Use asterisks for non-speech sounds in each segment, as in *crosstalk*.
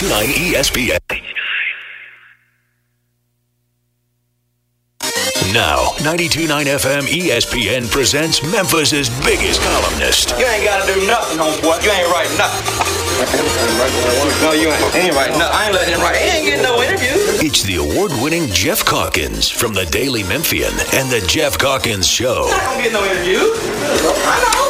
929 ESPN. Now, 929 FM ESPN presents Memphis' biggest columnist. You ain't gotta do nothing, homeboy. You ain't writing nothing. no, you ain't. Ain't writing nothing. I ain't letting him write. He ain't getting no interview. It's the award winning Geoff Calkins from the Daily Memphian and the Geoff Calkins Show I don't get no interview. I know.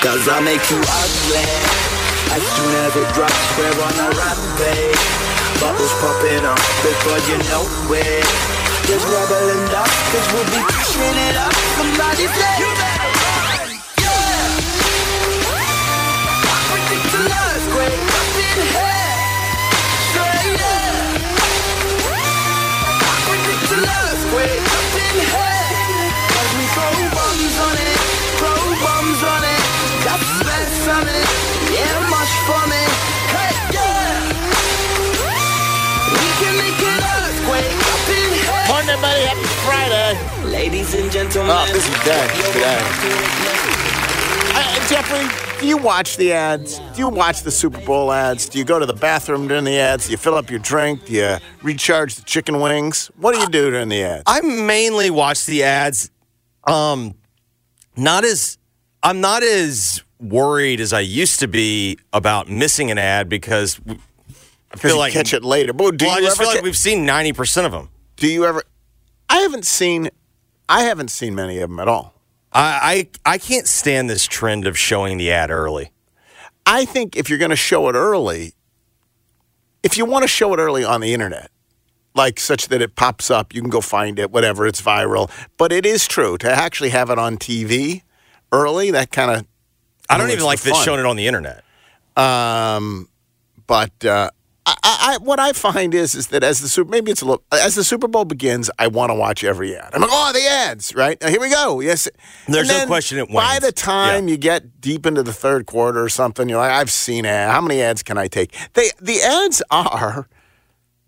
Cause I make you ugly. As soon as it drops, we're on a rampage. Bubbles popping up before you know it. Just rebel up, cause we'll be pushing it up. Somebody say, You better run. Great up in up in here. Ladies and gentlemen. Oh, this is day. Today. Uh, Jeffrey, do you watch the ads? Do you watch the Super Bowl ads? Do you go to the bathroom during the ads? Do you fill up your drink? Do you recharge the chicken wings? What do you do during the ads? I mainly watch the ads. Um, not as I'm not as worried as I used to be about missing an ad because I feel you like catch it later. But do well, I just ever feel like ca- we've seen ninety percent of them. do you ever? I haven't seen. I haven't seen many of them at all. I, I I can't stand this trend of showing the ad early. I think if you're going to show it early, if you want to show it early on the internet, like such that it pops up, you can go find it, whatever, it's viral. But it is true to actually have it on TV early, that kind of. I don't even like this fun. showing it on the internet. Um, but uh, I, I, what I find is is that as the super maybe it's a little as the Super Bowl begins, I want to watch every ad. I'm like, oh, the ads, right? Now, here we go. Yes, There's no question it By the time Yeah. you get deep into the third quarter or something, you're like, I've seen ad. How many ads can I take? They the ads are.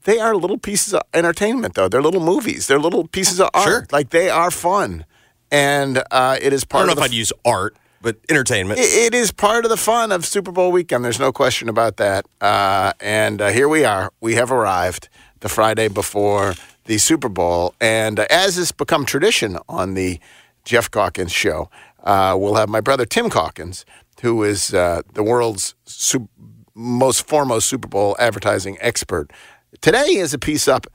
They are little pieces of entertainment, though. They're little movies. They're little pieces of art. Sure. Like they are fun, and uh, it is part. I don't know of if the I'd use art, but entertainment. it, it is part of the fun of Super Bowl weekend. There's no question about that. Uh, and uh, here we are. We have arrived the Friday before the Super Bowl. And uh, as has become tradition on the Geoff Calkins show, uh, we'll have my brother Tim Calkins, who is uh, the world's su- most foremost Super Bowl advertising expert. Today he is a piece up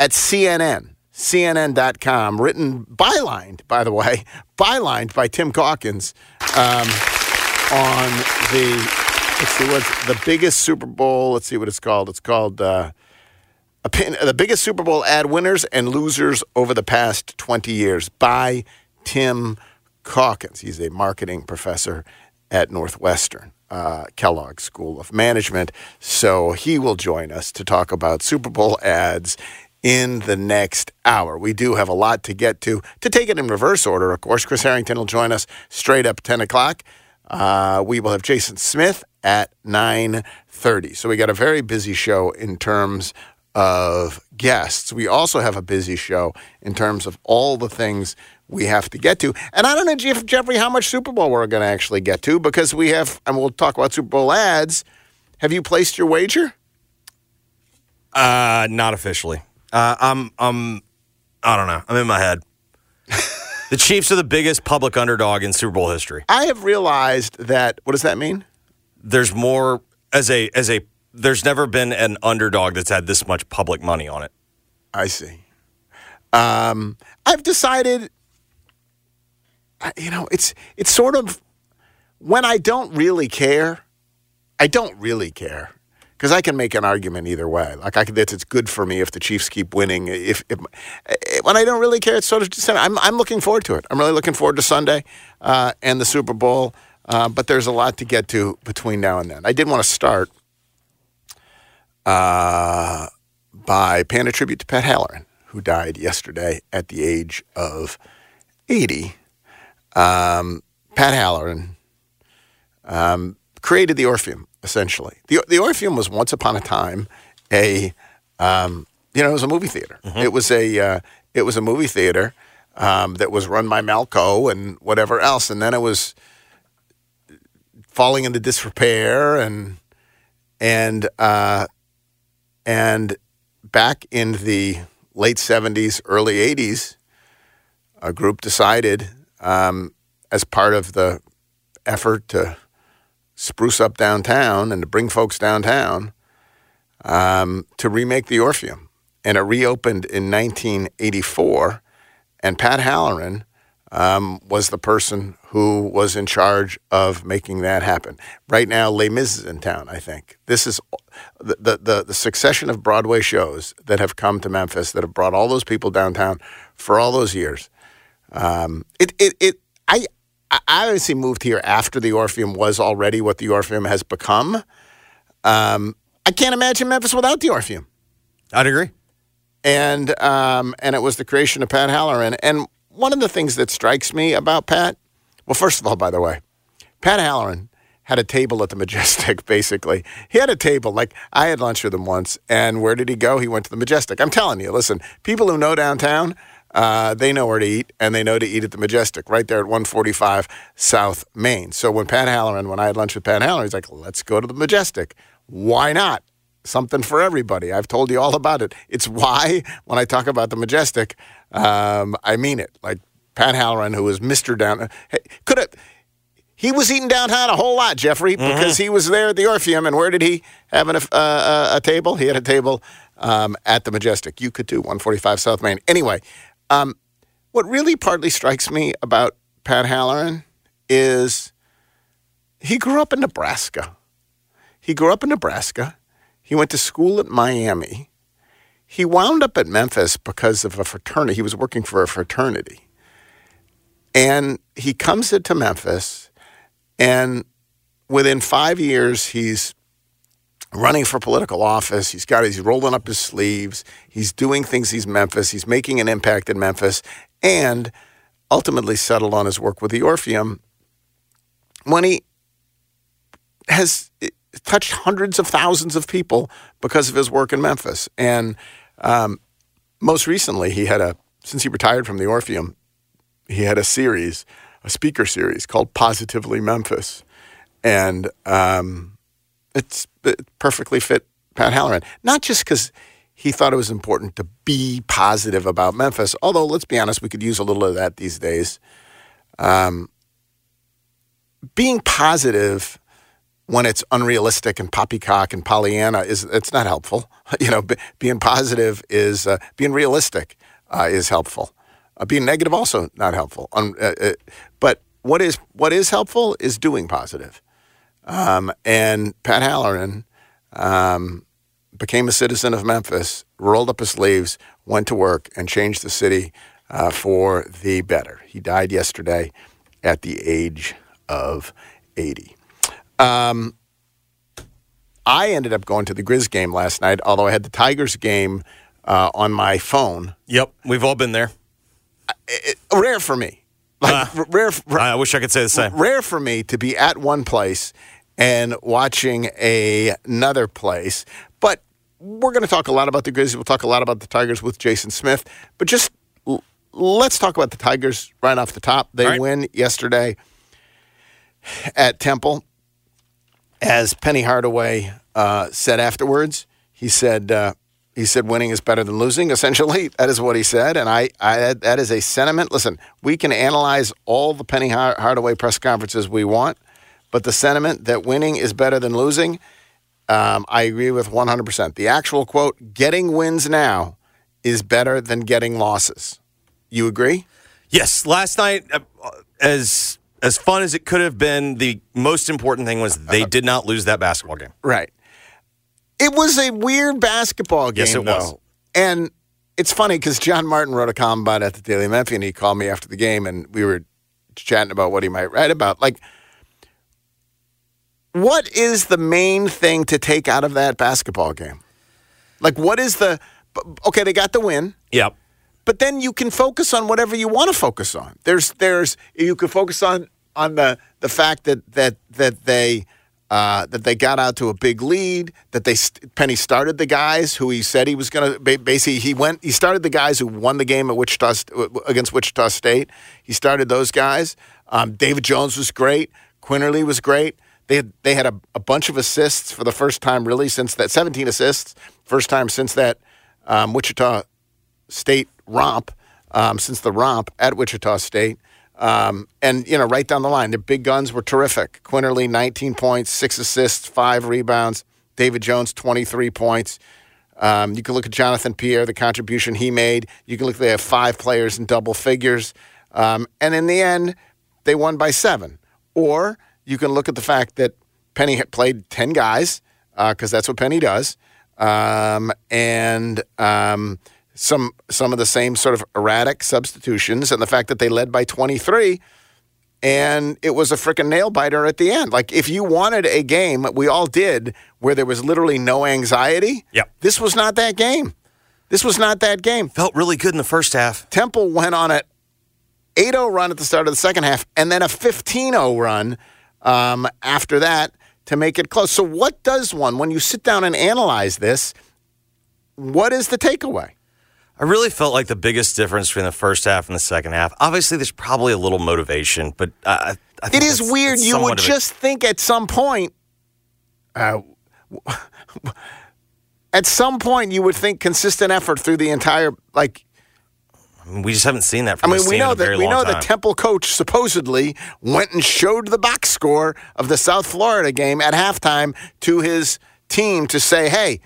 at CNN. CNN.com, written, bylined, by the way, *laughs* bylined by Tim Calkins um, on the, let's see, what's the biggest Super Bowl? Let's see what it's called. It's called uh, the biggest Super Bowl ad winners and losers over the past 20 years by Tim Calkins. He's a marketing professor at Northwestern. Uh, Kellogg School of Management. So he will join us to talk about Super Bowl ads in the next hour. We do have a lot to get to. To take it in reverse order, of course, Chris Herrington will join us straight up 10 o'clock. Uh, we will have Jason Smith at 9.30. So we got a very busy show in terms of guests. We also have a busy show in terms of all the things we have to get to. And I don't know, Jeff, Jeffrey, how much Super Bowl we're going to actually get to because we have, and we'll talk about Super Bowl ads. Have you placed your wager? Uh, not officially. Uh, I'm I'm I don't know. I'm in my head. *laughs* the Chiefs are the biggest public underdog in Super Bowl history. I have realized that, what does that mean? There's more as a as a there's never been an underdog that's had this much public money on it. I see. Um, I've decided, you know, it's it's sort of when I don't really care. I don't really care because I can make an argument either way. Like I could, it's, it's good for me if the Chiefs keep winning. If, if eh, when I don't really care, it's sort of just I'm I'm looking forward to it. I'm really looking forward to Sunday uh, and the Super Bowl. Uh, but there's a lot to get to between now and then. I did want to start uh, by paying a tribute to Pat Halloran, who died yesterday at the age of 80. Um, Pat Halloran um, created the Orpheum, essentially. The, the Orpheum was once upon a time a, um, you know, it was a movie theater. It was a, uh, it was a movie theater um, that was run by Malco and whatever else, and then it was falling into disrepair and and uh, and back in the late seventies, early eighties, a group decided, um, as part of the effort to spruce up downtown and to bring folks downtown, um, to remake the Orpheum, and it reopened in 1984. And Pat Halloran um, was the person who was in charge of making that happen. Right now, Les Mis is in town. I think this is the, the the the succession of Broadway shows that have come to Memphis that have brought all those people downtown for all those years. Um, it it it I. I obviously moved here after the Orpheum was already what the Orpheum has become. Um, I can't imagine Memphis without the Orpheum I'd agree. and um, and it was the creation of Pat Halloran. And one of the things that strikes me about Pat, well, first of all, by the way, Pat Halloran had a table at the Majestic. *laughs* Basically, he had a table. Like I had lunch with him once, and where did he go? He went to the Majestic. I'm telling you, listen, people who know downtown. Uh, they know where to eat, and they know to eat at the Majestic, right there at 145 South Main. So when Pat Halloran, when I had lunch with Pat Halloran, he's like, "Let's go to the Majestic. Why not? something for everybody. I've told you all about it. It's why when I talk about the Majestic, um, I mean it. Like Pat Halloran, who was Mister Down, hey, could have. He was eating downtown a whole lot, Jeffrey, because he was there at the Orpheum. And where did he have an, uh, uh, a table? He had a table um, at the Majestic. You could do 145 South Main. Anyway, um, what really partly strikes me about Pat Halloran is he grew up in Nebraska. He grew up in Nebraska. He went to school at Miami. He wound up at Memphis because of a fraternity. He was working for a fraternity. And he comes into Memphis, and within five years, he's running for political office. He's got he's rolling up his sleeves. He's doing things. He's Memphis. He's making an impact in Memphis, and ultimately settled on his work with the Orpheum. When he has touched hundreds of thousands of people because of his work in Memphis, and um, most recently, he had a since he retired from the Orpheum, he had a series, a speaker series called Positively Memphis, and um, it's it perfectly fit Pat Halloran. Not just because he thought it was important to be positive about Memphis, although let's be honest, we could use a little of that these days. Um, being positive when it's unrealistic and poppycock and Pollyanna is it's not helpful. *laughs* You know, be, being positive is uh, being realistic uh, is helpful. Uh, being negative also not helpful. Um, uh, uh, but what is what is helpful is doing positive. Um, and Pat Halloran um, became a citizen of Memphis, rolled up his sleeves, went to work, and changed the city uh, for the better. He died yesterday at the age of 80. Um, I ended up going to the Grizz game last night, although I had the Tigers game uh, on my phone. Yep, we've all been there. It, rare for me. Like, r- rare, r- I wish I could say the same. rare for me to be at one place and watching a, another place. But we're going to talk a lot about the Grizzlies. We'll talk a lot about the Tigers with Jason Smith. But just l- let's talk about the Tigers right off the top. They right. win yesterday at Temple. As Penny Hardaway uh, said afterwards, he said uh, he said winning is better than losing. Essentially, *laughs* that is what he said, and I, I that is a sentiment. Listen, we can analyze all the Penny Hardaway press conferences we want, but the sentiment that winning is better than losing, um, I agree with 100%. The actual quote, "Getting wins now is better than getting losses." You agree? Yes, last night, uh, as as fun as it could have been, the most important thing was they did not lose that basketball game. Right. It was a weird basketball game, Yes, it was. And it's funny because John Martin wrote a column about it at the Daily Memphian. He called me after the game, and we were chatting about what he might write about. Like, what is the main thing to take out of that basketball game? Like, what is the? Okay, they got the win. Yep. but then you can focus on whatever you want to focus on. There's there's you can focus on on the the fact that that that they uh, that they got out to a big lead. That they Penny started the guys who he said he was going to basically he went he started the guys who won the game at Wichita against Wichita State. He started those guys. Um, David Jones was great. Quinerly was great. They had, they had a, a bunch of assists for the first time really since that 17 assists first time since that um, Wichita State romp um, since the romp at Wichita State. Um, and, you know, right down the line, the big guns were terrific. Quinerly, 19 points, six assists, five rebounds. David Jones, 23 points. Um, you can look at Jonathan Pierre, the contribution he made. You can look, they have five players in double figures. Um, and in the end, they won by seven. Or you can look at the fact that Penny had played 10 guys, because uh, that's what Penny does. Um, and um, some some of the same sort of erratic substitutions, and the fact that they led by 23, and it was a freaking nail biter at the end. Like if you wanted a game, we all did, where there was literally no anxiety. Yep. This was not that game. This was not that game. Felt really good in the first half. Temple went on an 8-0 run at the start of the second half, and then a 15-0 run um, after that to make it close. So what does one when you sit down and analyze this? What is the takeaway? I really felt like the biggest difference between the first half and the second half. Obviously, there's probably a little motivation, but I, I It is weird. You would just think at some point, uh, *laughs* at some point, you would think consistent effort through the entire like. I mean, we just haven't seen that I mean, we know that we know time. the Temple coach supposedly went and showed the box score of the South Florida game at halftime to his team to say, "Hey,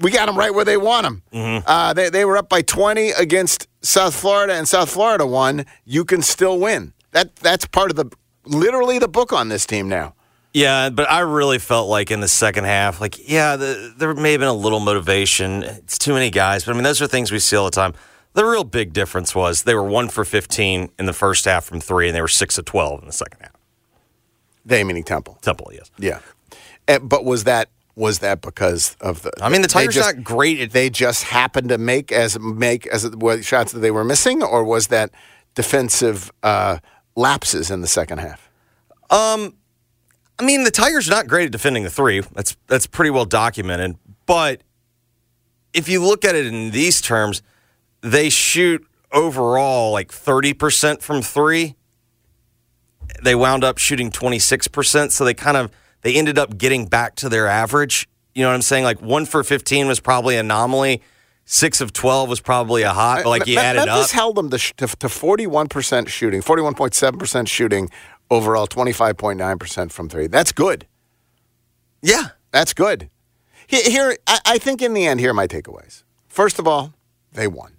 we got them right where they want them. Mm-hmm. Uh, they they were up by twenty against South Florida, and South Florida won. You can still win. That that's part of the literally the book on this team now. Yeah, but I really felt like in the second half, like, yeah, the, there may have been a little motivation. It's too many guys, but I mean, those are things we see all the time. The real big difference was they were one for 15 in the first half from three, and they were six of 12 in the second half. They meaning Temple. Temple, yes. Yeah, And- but was that was that because of the? I mean, the Tigers just- not great at They just happened to make as make as what shots that they were missing, or was that defensive uh, lapses in the second half? Um, I mean, the Tigers are not great at defending the three. That's that's pretty well documented. But if you look at it in these terms, they shoot overall like thirty percent from three. They wound up shooting twenty six percent, so they kind of they ended up getting back to their average. You know what I'm saying? Like one for fifteen was probably an anomaly. Six of twelve was probably a hot, but like you Me- added Memphis up. held them to, sh- to, to 41% shooting, 41.7% shooting overall, 25.9% from three. That's good. Yeah, That's good. Here, here I, I think in the end, here are my takeaways. First of all, they won.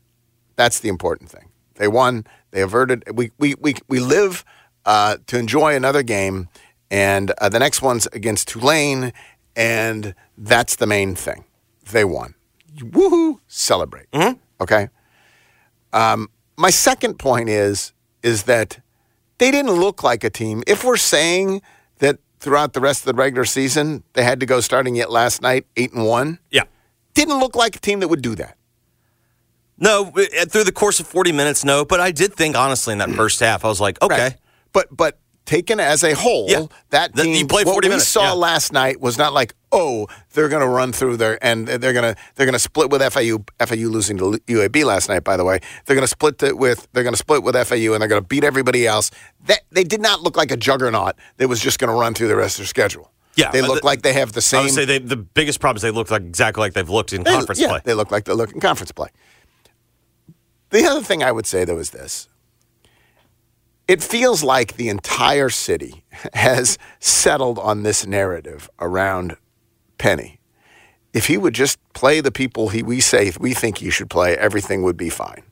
That's the important thing. They won. They averted. We we we we live uh, to enjoy another game, and uh, the next one's against Tulane, and that's the main thing. They won. Woohoo! Celebrate. Okay. Um, my second point is is that they didn't look like a team. If we're saying that throughout the rest of the regular season they had to go starting yet last night eight and one, yeah. didn't look like a team that would do that. No, uh, through the course of 40 minutes, no. But I did think, honestly, in that first half, I was like, okay. Right. But but taken as a whole, Yeah. that That- team what 40 we minutes, saw yeah. last night was not like oh they're going to run through there and they're going to they're going to split with FAU FAU losing to UAB last night by the way they're going to split it with they're going to split with FAU and they're going to beat everybody else that they did not look like a juggernaut that was just going to run through the rest of their schedule Yeah, they look the- like they have the same. I would say they, the biggest problem is they look like exactly like they've looked in They- conference yeah, play. They look like they look in conference play. The other thing I would say though is this. It feels like the entire city *laughs* has settled on this narrative around Penny. If he would just play the people he we say we think he should play, everything would be fine.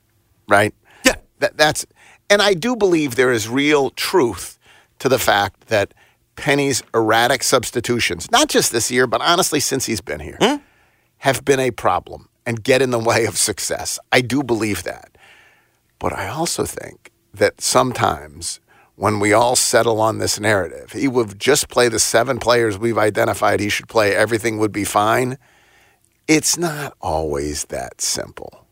Right? Yeah. That, that's and I do believe there is real truth to the fact that Penny's erratic substitutions, not just this year, but honestly since he's been here, hmm? have been a problem and get in the way of success. I do believe that. But I also think that sometimes when we all settle on this narrative, he would just play the seven players we've identified he should play, everything would be fine. It's not always that simple.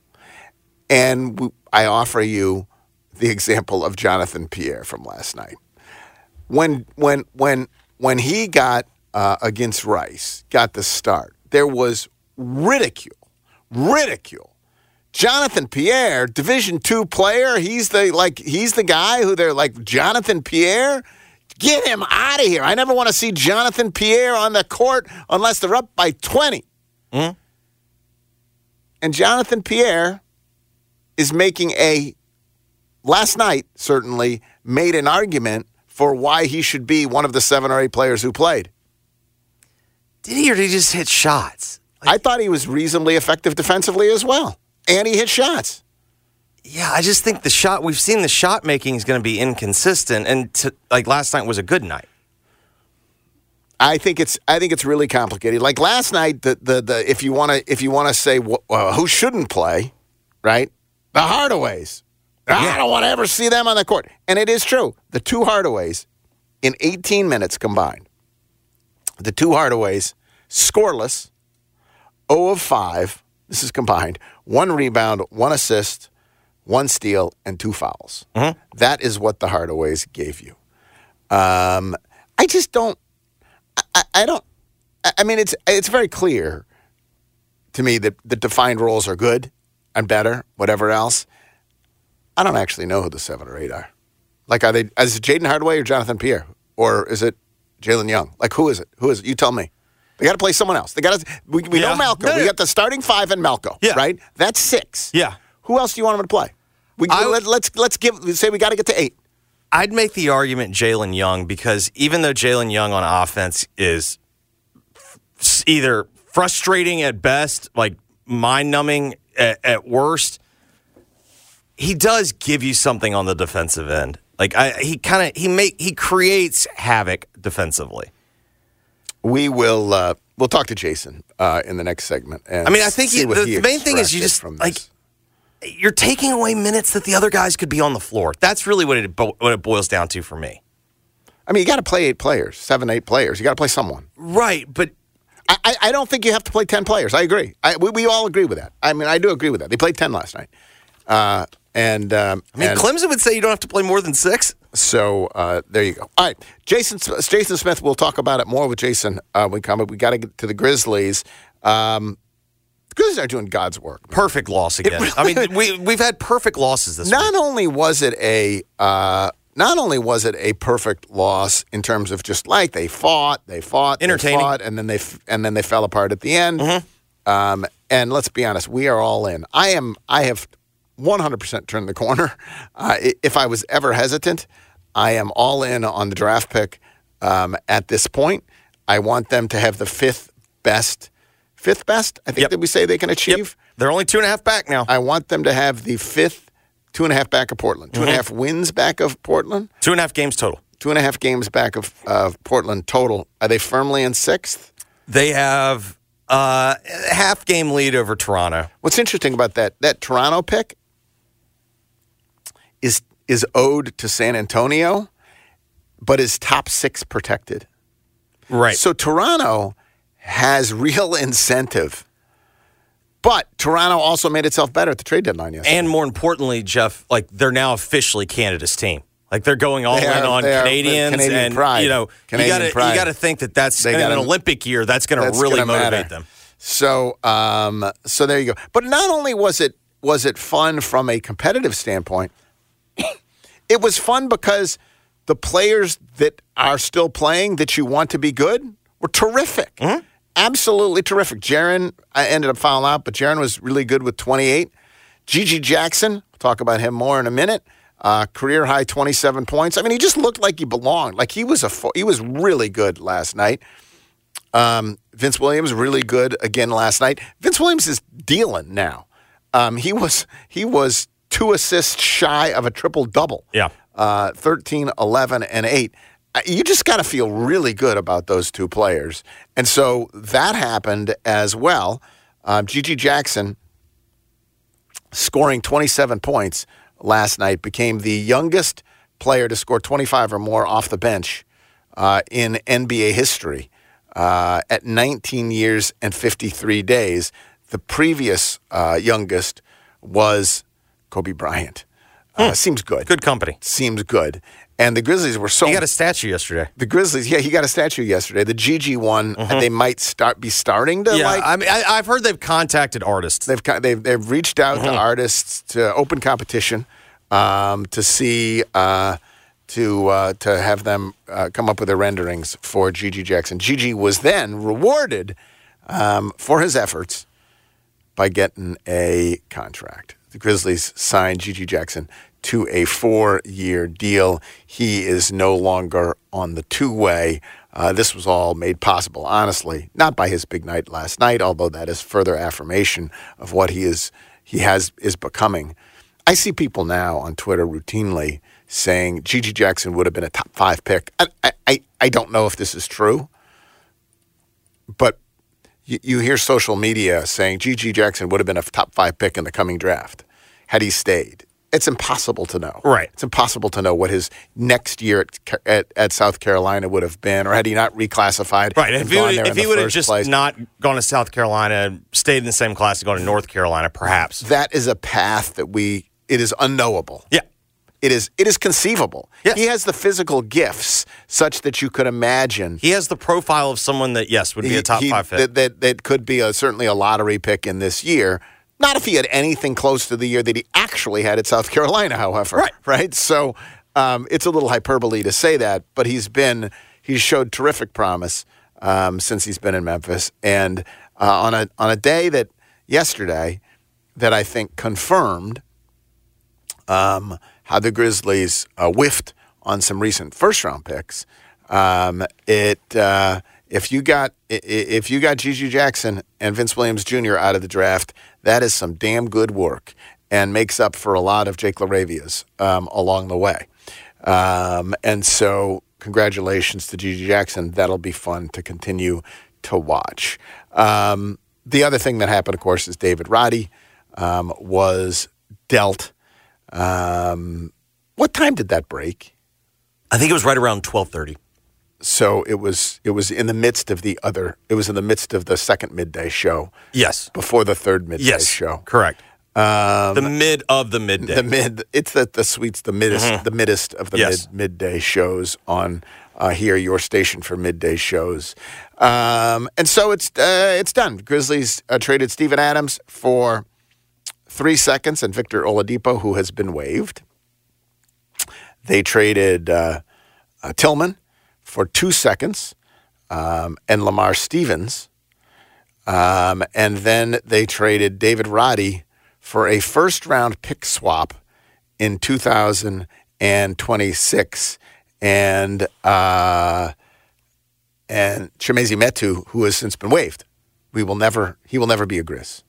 And I offer you the example of Jonathan Pierre from last night. When when when when he got uh, against Rice, got the start, there was ridicule, ridicule. Jonathan Pierre, Division two player, he's the like he's the guy who they're like Jonathan Pierre. Get him out of here. I never want to see Jonathan Pierre on the court unless they're up by 20. Hmm? And Jonathan Pierre is making a, last night certainly, made an argument for why he should be one of the seven or eight players who played. Did he or did he just hit shots? I thought he was reasonably effective defensively as well. And he hit shots. Yeah, I just think the shot we've seen the shot making is going to be inconsistent, and to, like last night was a good night. I think it's I think it's really complicated. Like last night, the the, the if you want to if you want to say uh, who shouldn't play, right? The Hardaways. I don't want to ever see them on the court. And it is true. The two Hardaways in 18 minutes combined, the two Hardaways scoreless, 0 of 5. This is combined. One rebound, one assist, one steal, and two fouls. That is what the Hardaways gave you. Um, I just don't. I, I don't. I- I mean, it's it's very clear to me that the defined roles are good and better, whatever else. I don't actually know who the seven or eight are. Like, are they? Is it Jayden Hardaway or Jonathan Pierre, or is it Jayhlon Young? Like, who is it? Who is it? You tell me. They got to play someone else. They got to. We, we Yeah. know Malco. No, we got the starting five and Malco. Yeah. Right. That's six. Yeah. Who else do you want him to play? We I- let, let's let's give say we got to get to eight. I'd make the argument Jayhlon Young because even though Jayhlon Young on offense is either frustrating at best, like mind numbing at, at worst, he does give you something on the defensive end. Like I, he kind of he make he creates havoc defensively. We will. Uh, we'll talk to Jason uh, in the next segment. And I mean, I think see he- what the main thing is you just, like, this. You're taking away minutes that the other guys could be on the floor. That's really what it bo- what it boils down to for me. I mean, you got to play eight players, seven, eight players. You got to play someone. Right, but I, I, I don't think you have to play ten players. I agree. I, we, we all agree with that. I mean, I do agree with that. They played ten last night, uh, and um, I mean, and Clemson would say you don't have to play more than six. So uh, there you go. All right, Jason Jason Smith. We'll talk about it more with Jason uh, when we come. But we got to get to the Grizzlies. Um, the Grizzlies are doing God's work. Perfect loss again. I mean, we we've had perfect losses this not week. only was it a uh, not only was it a perfect loss in terms of just like they fought, they fought, they fought, and then they f- and then they fell apart at the end. Um, and let's be honest, we are all in. I am. I have 100% turned the corner. *laughs* Uh, if I was ever hesitant, I am all in on the draft pick. Um, at this point, I want them to have the fifth best. Fifth best, I think Yep. that we say they can achieve. They're only two and a half back now. I want them to have the fifth, two and a half back of Portland, two and a half wins back of Portland, Two and a half games total. two and a half games back of, of Portland total. Are they firmly in sixth? They have uh, a half game lead over Toronto. What's interesting about that that Toronto pick is owed to San Antonio, but is top six protected. Right. So Toronto has real *laughs* incentive. But Toronto also made itself better at the trade deadline yesterday. and more importantly, Jeff, like they're now officially Canada's team. Like they're going all They in are- on are Canadians, Canadian and pride. you know Canadian you got to you got to think that that's They in an Olympic year. That's going to really motivate matter. them. So, um, so there you go. But not only was it was it fun from a competitive standpoint, it was fun because the players that are still playing that you want to be good were terrific. Mm-hmm. Absolutely terrific. Jaren, I ended up fouling out, but Jaren was really good with 28. GG Jackson, we'll talk about him more in a minute. Uh, career high 27 points. I mean, he just looked like he belonged. Like he was a fo- he was really good last night. Um, Vince Williams really good again last night. Vince Williams is dealing now. Um, he was he was two assists shy of a triple double. Yeah. Uh, 13, 11, and 8. Uh, You just got to feel really good about those two players. And so that happened as well. Um, GG Jackson scoring 27 points last night became the youngest player to score 25 or more off the bench uh, in NBA history. uh, at 19 years and 53 days. The previous uh, youngest was Kobe Bryant. Uh, seems good. Good company. Seems good. And the Grizzlies were so He got a statue yesterday. the Grizzlies, yeah, he got a statue yesterday. The GG one, they might start be starting to Mm-hmm. Yeah, like. I mean, I, I've heard they've contacted artists. they've they've they've reached out Mm-hmm. to artists to open competition um, to see uh, to uh, to have them uh, come up with their renderings for GG Jackson. GG was then rewarded um, for his efforts by getting a contract. The Grizzlies signed GG Jackson to a four-year deal. He is no longer on the two-way. Uh, this was all made possible, honestly, not by his big night last night, although that is further affirmation of what he is he has is becoming. I see people now on Twitter routinely saying GG Jackson would have been a top five pick. I- I, I don't know if this is true, but you, you hear social media saying GG Jackson would have been a top five pick in the coming draft had he stayed. It's impossible to know. Right. It's impossible to know what his next year at, at, at South Carolina would have been, or had he not reclassified. Right. If he would, if he would have just place. not gone to South Carolina, stayed in the same class, and gone to North Carolina, perhaps. that is a path that we. It is unknowable. Yeah. It is. It is conceivable. Yes. He has the physical gifts such that you could imagine He has the profile of someone that, yes, would be a top he- five pick. That, that, that could be a, certainly a lottery pick in this year. Not if he had anything close to the year that he actually had at South Carolina, however. Right. Right. So um, it's a little hyperbole to say that, but he's been, he's showed terrific promise um, since he's been in Memphis. And uh, on, a, on a day that yesterday that I think confirmed um, how the Grizzlies uh, whiffed on some recent first round picks. Um, it uh, if you got if you got GG Jackson and Vince Williams Jr. out of the draft, that is some damn good work and makes up for a lot of Jake LaRavia's um, along the way. Um, and so, congratulations to GG Jackson. That'll be fun to continue to watch. Um, the other thing that happened, of course, is David Roddy um, was dealt. Um, what time did that break? I think it was right around 1230. So it was it was in the midst of the other. It was in the midst of the second midday show Yes. before the third midday Yes. show. Correct. the mid of the midday. The mid, it's the the sweets, the middest, the middest of the Yes. mid midday shows on uh, here, your station for midday shows. Um, and so it's uh, it's done. Grizzlies uh, traded Steven Adams for three seconds and Victor Oladipo, who has been waived. They traded uh, uh, Tillman for two seconds um, and Lamar Stevens. Um, and then they traded David Roddy for a first round pick swap in 2026. And uh, and Chimezie Metu, who has since been waived. We will never he will never be a Grizz.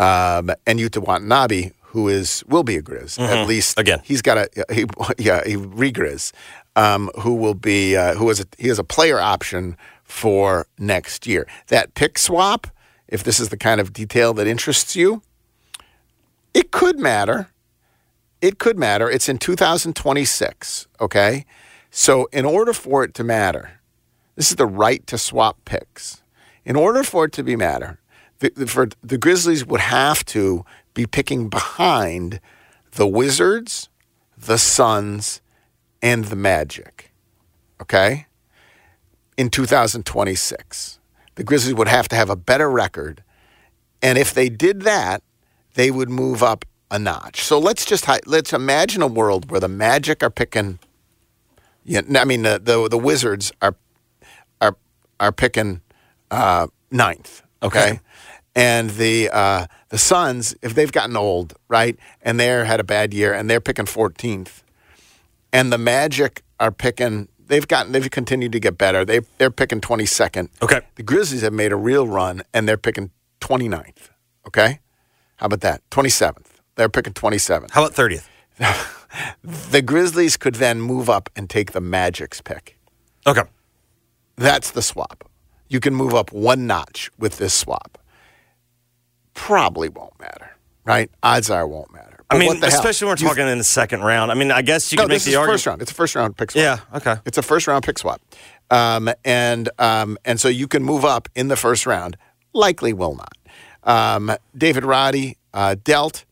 Um, and Yuta Watanabe, who is will be a Grizz at least Mm-hmm. Again. He's got a he, *laughs* yeah he regrizz, um, who will be uh, who a he has a player option for next year. That pick swap, if this is the kind of detail that interests you, it could matter. It could matter. It's in 2026. Okay, so in order for it to matter, this is the right to swap picks. In order for it to be matter, the, for the Grizzlies would have to be picking behind the Wizards, the Suns, and the Magic. Okay? In 2026. The Grizzlies would have to have a better record. And if they did that, they would move up a notch. So let's just let's imagine a world where the Magic are picking yeah, I mean the, the the Wizards are are are picking uh, ninth. Okay. Okay. And the uh, the Suns, if they've gotten old, right, and they're had a bad year, and they're picking 14th, and the Magic are picking, they've gotten, they've continued to get better. They they're picking 22nd. Okay. The Grizzlies have made a real run, and they're picking 29th. Okay. How about that? 27th. They're picking 27th. How about 30th? *laughs* The Grizzlies could then move up and take the Magic's pick. Okay. That's the swap. You can move up one notch with this swap. Probably won't matter, right? Odds are it won't matter. I mean, what the hell? especially when we're You- talking in the second round. I mean, I guess you no, could make the argument. first round. It's a first round pick swap. Yeah. Okay. It's a first round pick swap. Um, and um, and so you can move up in the first round. Likely will not. Um, David Roddy uh, dealt,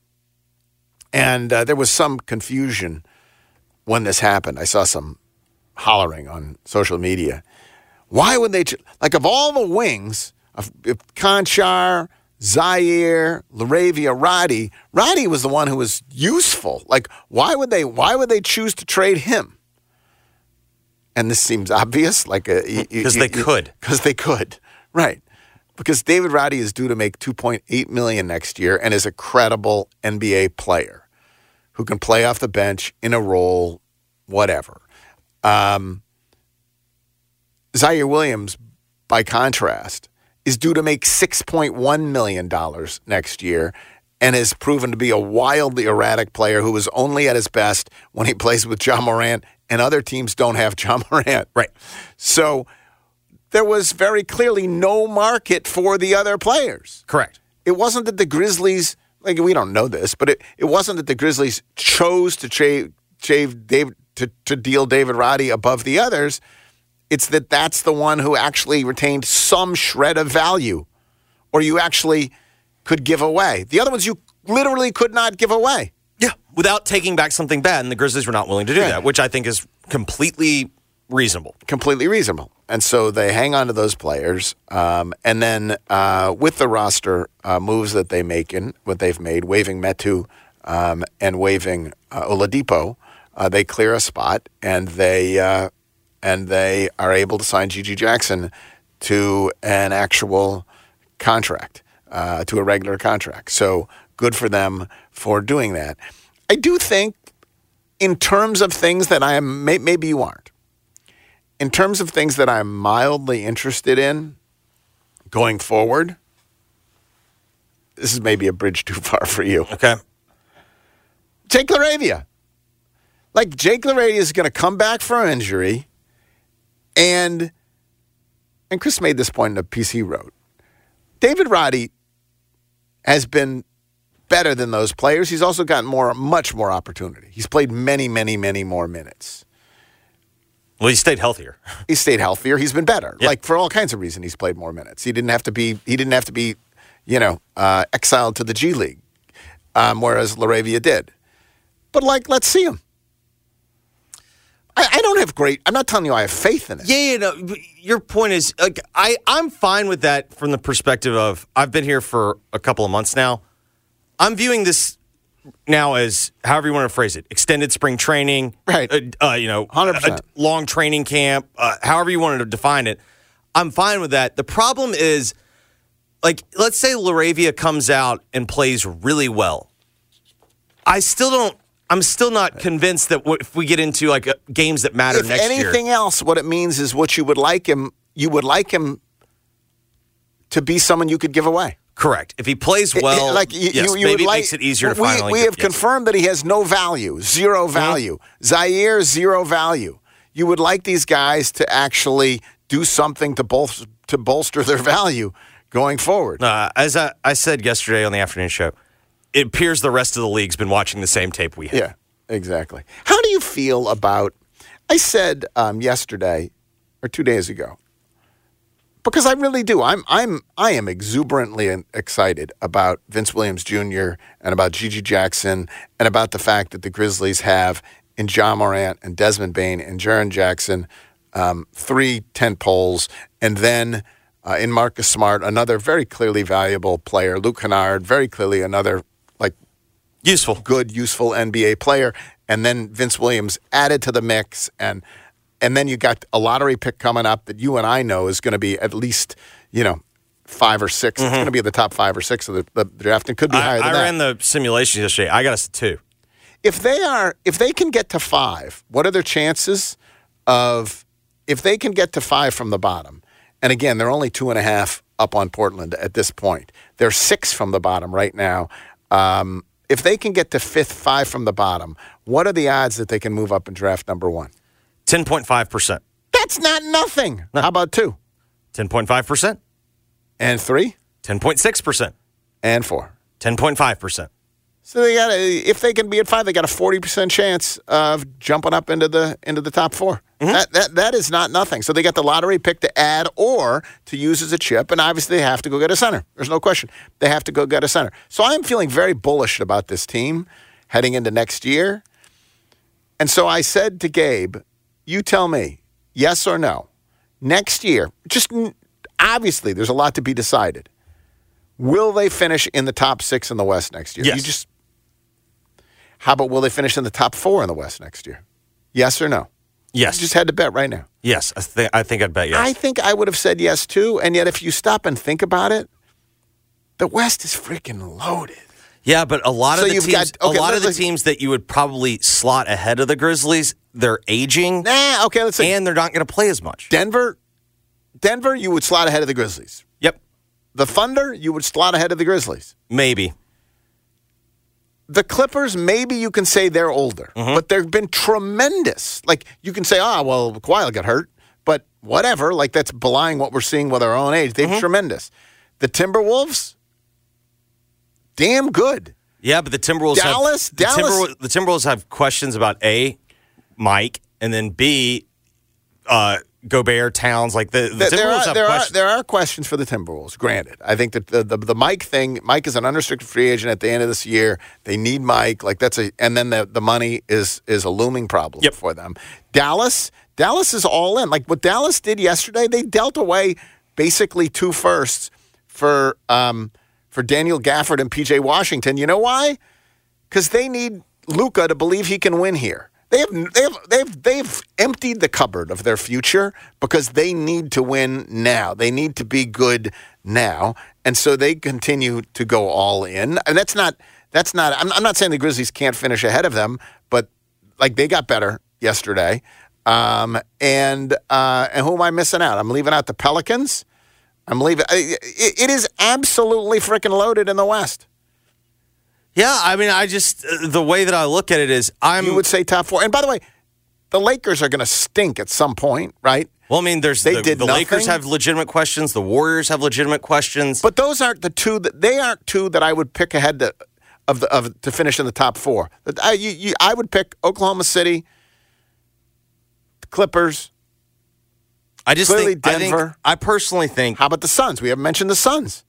and uh, there was some confusion when this happened. I saw some hollering on social media. Why would they ch- like of all the wings of if Konchar, Ziaire, LaRavia, Roddy? Roddy was the one who was useful. Like why would they? Why would they choose to trade him? And this seems obvious, like because they could, because they could, right? Because David Roddy is due to make 2.8 million next year and is a credible NBA player who can play off the bench in a role, whatever. Um, Ziaire Williams, by contrast, is due to make $6.1 million next year and has proven to be a wildly erratic player who is only at his best when he plays with Ja Morant, and other teams don't have *laughs* Ja Morant. Right. So there was very clearly no market for the other players. Correct. It wasn't that the Grizzlies, like we don't know this, but it, it wasn't that the Grizzlies chose to trade, David, to, to deal David Roddy above the others. It's that that's the one who actually retained some shred of value, or you actually could give away. The other ones you literally could not give away. Yeah, without taking back something bad, and the Grizzlies were not willing to do Yeah. that, which I think is completely reasonable. completely reasonable. And so they hang on to those players. Um, and then uh, with the roster uh, moves that they make in what they've made, waiving Metu um, and waiving uh, Oladipo, uh, they clear a spot and they uh, and they are able to sign GG Jackson to an actual contract, uh, to a regular contract. So good for them for doing that. I do think, in terms of things that I am, may, maybe you aren't in terms of things that I'm mildly interested in going forward, this is maybe a bridge too *laughs* far for you. Okay. Jake LaRavia. Like Jake LaRavia is going to come back from injury, and and Chris made this point in a piece he wrote. David Roddy has been better than those players. He's also gotten more, much more opportunity. He's played many, many, many more minutes. Well, he stayed healthier. *laughs* he stayed healthier. He's been better. Yeah. Like for all kinds of reasons, he's played more minutes. He didn't have to be. He didn't have to be, you know, uh, exiled to the G League, um, whereas LaRavia did. But like, let's see him. I, I don't have great. I'm not telling you I have faith in it. Yeah, yeah, no. Your point is like I I'm fine with that from the perspective of I've been here for a couple of months now. I'm viewing this now as however you want to phrase it, extended spring training, Right. Uh, uh, you know, 100%. long training camp, uh, however you wanted to define it. I'm fine with that. The problem is, like, let's say LaRavia comes out and plays really well. I still don't. I'm still not convinced that if we get into like uh, games that matter If next year, anything else, what it means is what you would like him. You would like him to be someone you could give away. Correct. If he plays It- it- well, like you, yes, you, you maybe would it like, makes it easier to we, finally. We have yes. confirmed that he has no value, zero value. Ziaire, zero value. You would like these guys to actually do something to bolster to bolster their value going forward. Uh, as I, I said yesterday on the afternoon show, it appears the rest of the league's been watching the same tape we have. Yeah, exactly. How do you feel about? I said um, yesterday or two days ago because I really do. I'm I'm I am exuberantly excited about Vince Williams Jr. and about GG Jackson and about the fact that the Grizzlies have in Ja Morant and Desmond Bane and Jaren Jackson um, three tent poles, and then uh, in Marcus Smart another very clearly valuable player, Luke Kennard, very clearly another Useful. good, useful NBA player, and then Vince Williams added to the mix, and and then you got a lottery pick coming up that you and I know is going to be at least you know five or 6 It's going to be at the top five or six of the, the draft, and could be Mm-hmm. I, higher than I that. ran the simulations yesterday. I got us two. if they are, if they can get to five, what are their chances of if they can get to five from the bottom? And again, they're only two and a half up on Portland at this point. They're six from the bottom right now. Um, if they can get to fifth, five from the bottom, what are the odds that they can move up and draft number one? 10.5%. That's not nothing. How about two 10.5%. and three 10.6%. and four? 10.5%. So they got a, if they can be at five, they got a forty percent chance of jumping up into the into the top 4 mm-hmm. That, that that is not nothing. So they got the lottery pick to add or to use as a chip, and obviously they have to go get a center. There's no question. They have to go get a center. So I'm feeling very bullish about this team heading into next year. And so I said to Gabe, "You tell me, yes or no. Next year, just obviously there's a lot to be decided. Will they finish in the top six in the West next year? Yes. You just how about will they finish in the top four in the West next year? Yes or no? Yes. You just had to bet right now. yes. I, think I think I'd bet yes. I think I would have said yes too. And yet, if you stop and think about it, the West is freaking loaded. yeah, but a lot So of the teams, got- okay, a lot of the teams that you would probably slot ahead of the Grizzlies, they're aging Nah, okay, let's see. and they're not going to play as much. Denver, Denver, you would slot ahead of the Grizzlies. Yep. The Thunder, you would slot ahead of the Grizzlies. Maybe. The Clippers, maybe you can say they're older, Mm-hmm. but they've been tremendous. Like you can say, ah, well, Kawhi get hurt, but whatever. Like that's belying what we're seeing with our own age. They've Mm-hmm. tremendous. The Timberwolves, damn good. Yeah, but the Timberwolves Dallas- have, the, Dallas- Timberwolves, the Timberwolves have questions about A, Mike, and then B, uh, Gobert, Towns. Like the, the There- are have there are questions. there are questions for the Timberwolves. Granted, I think that the, the the Mike thing. Mike is an unrestricted free agent at the end of this year. They need Mike. Like that's a and then the the money is is a looming problem Yep. for them. Dallas Dallas is all in. Like what Dallas did yesterday, they dealt away basically two firsts for um for Daniel Gafford and PJ Washington. You know why? because they need Luka to believe he can win here. They have they have they've they've emptied the cupboard of their future because they need to win now. They need to be good now, and so they continue to go all in. And that's not that's not. I'm, I'm not saying the Grizzlies can't finish ahead of them, but like they got better yesterday. Um, and uh, and who am I missing out? I'm leaving out the Pelicans. I'm leaving. It, it is absolutely freaking loaded in the West. Yeah, I mean, I just uh, the way that I look at it is I'm. you would say top four. And by the way, the Lakers are going to stink at some point, right? well, I mean, there's They the, did the Lakers have legitimate questions. The Warriors have legitimate questions. But those aren't the two that they aren't two that I would pick ahead to, of the of to finish in the top four. I you, you, I would pick Oklahoma City, Clippers. I just clearly think, I think Denver. I personally think How about the Suns? We haven't mentioned the Suns.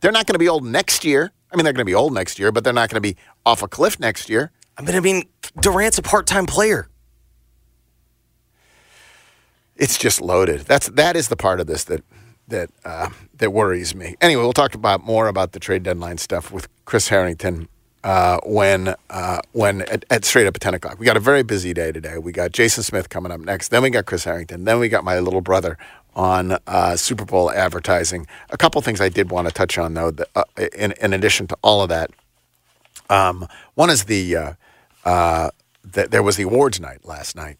They're not going to be old next year. I mean, they're going to be old next year, but they're not going to be off a cliff next year. I mean, I mean, Durant's a part-time player. It's just loaded. That's that is the part of this that that uh, that worries me. Anyway, we'll talk about more about the trade deadline stuff with Chris Herrington uh, when uh, when at, at straight up at ten o'clock. We got a very busy day today. We got Jason Smith coming up next. Then we got Chris Herrington. Then we got my little brother on uh, Super Bowl advertising. A couple things I did want to touch on though. That, uh, in in addition to all of that, um, one is the uh, uh, that there was the awards night last night.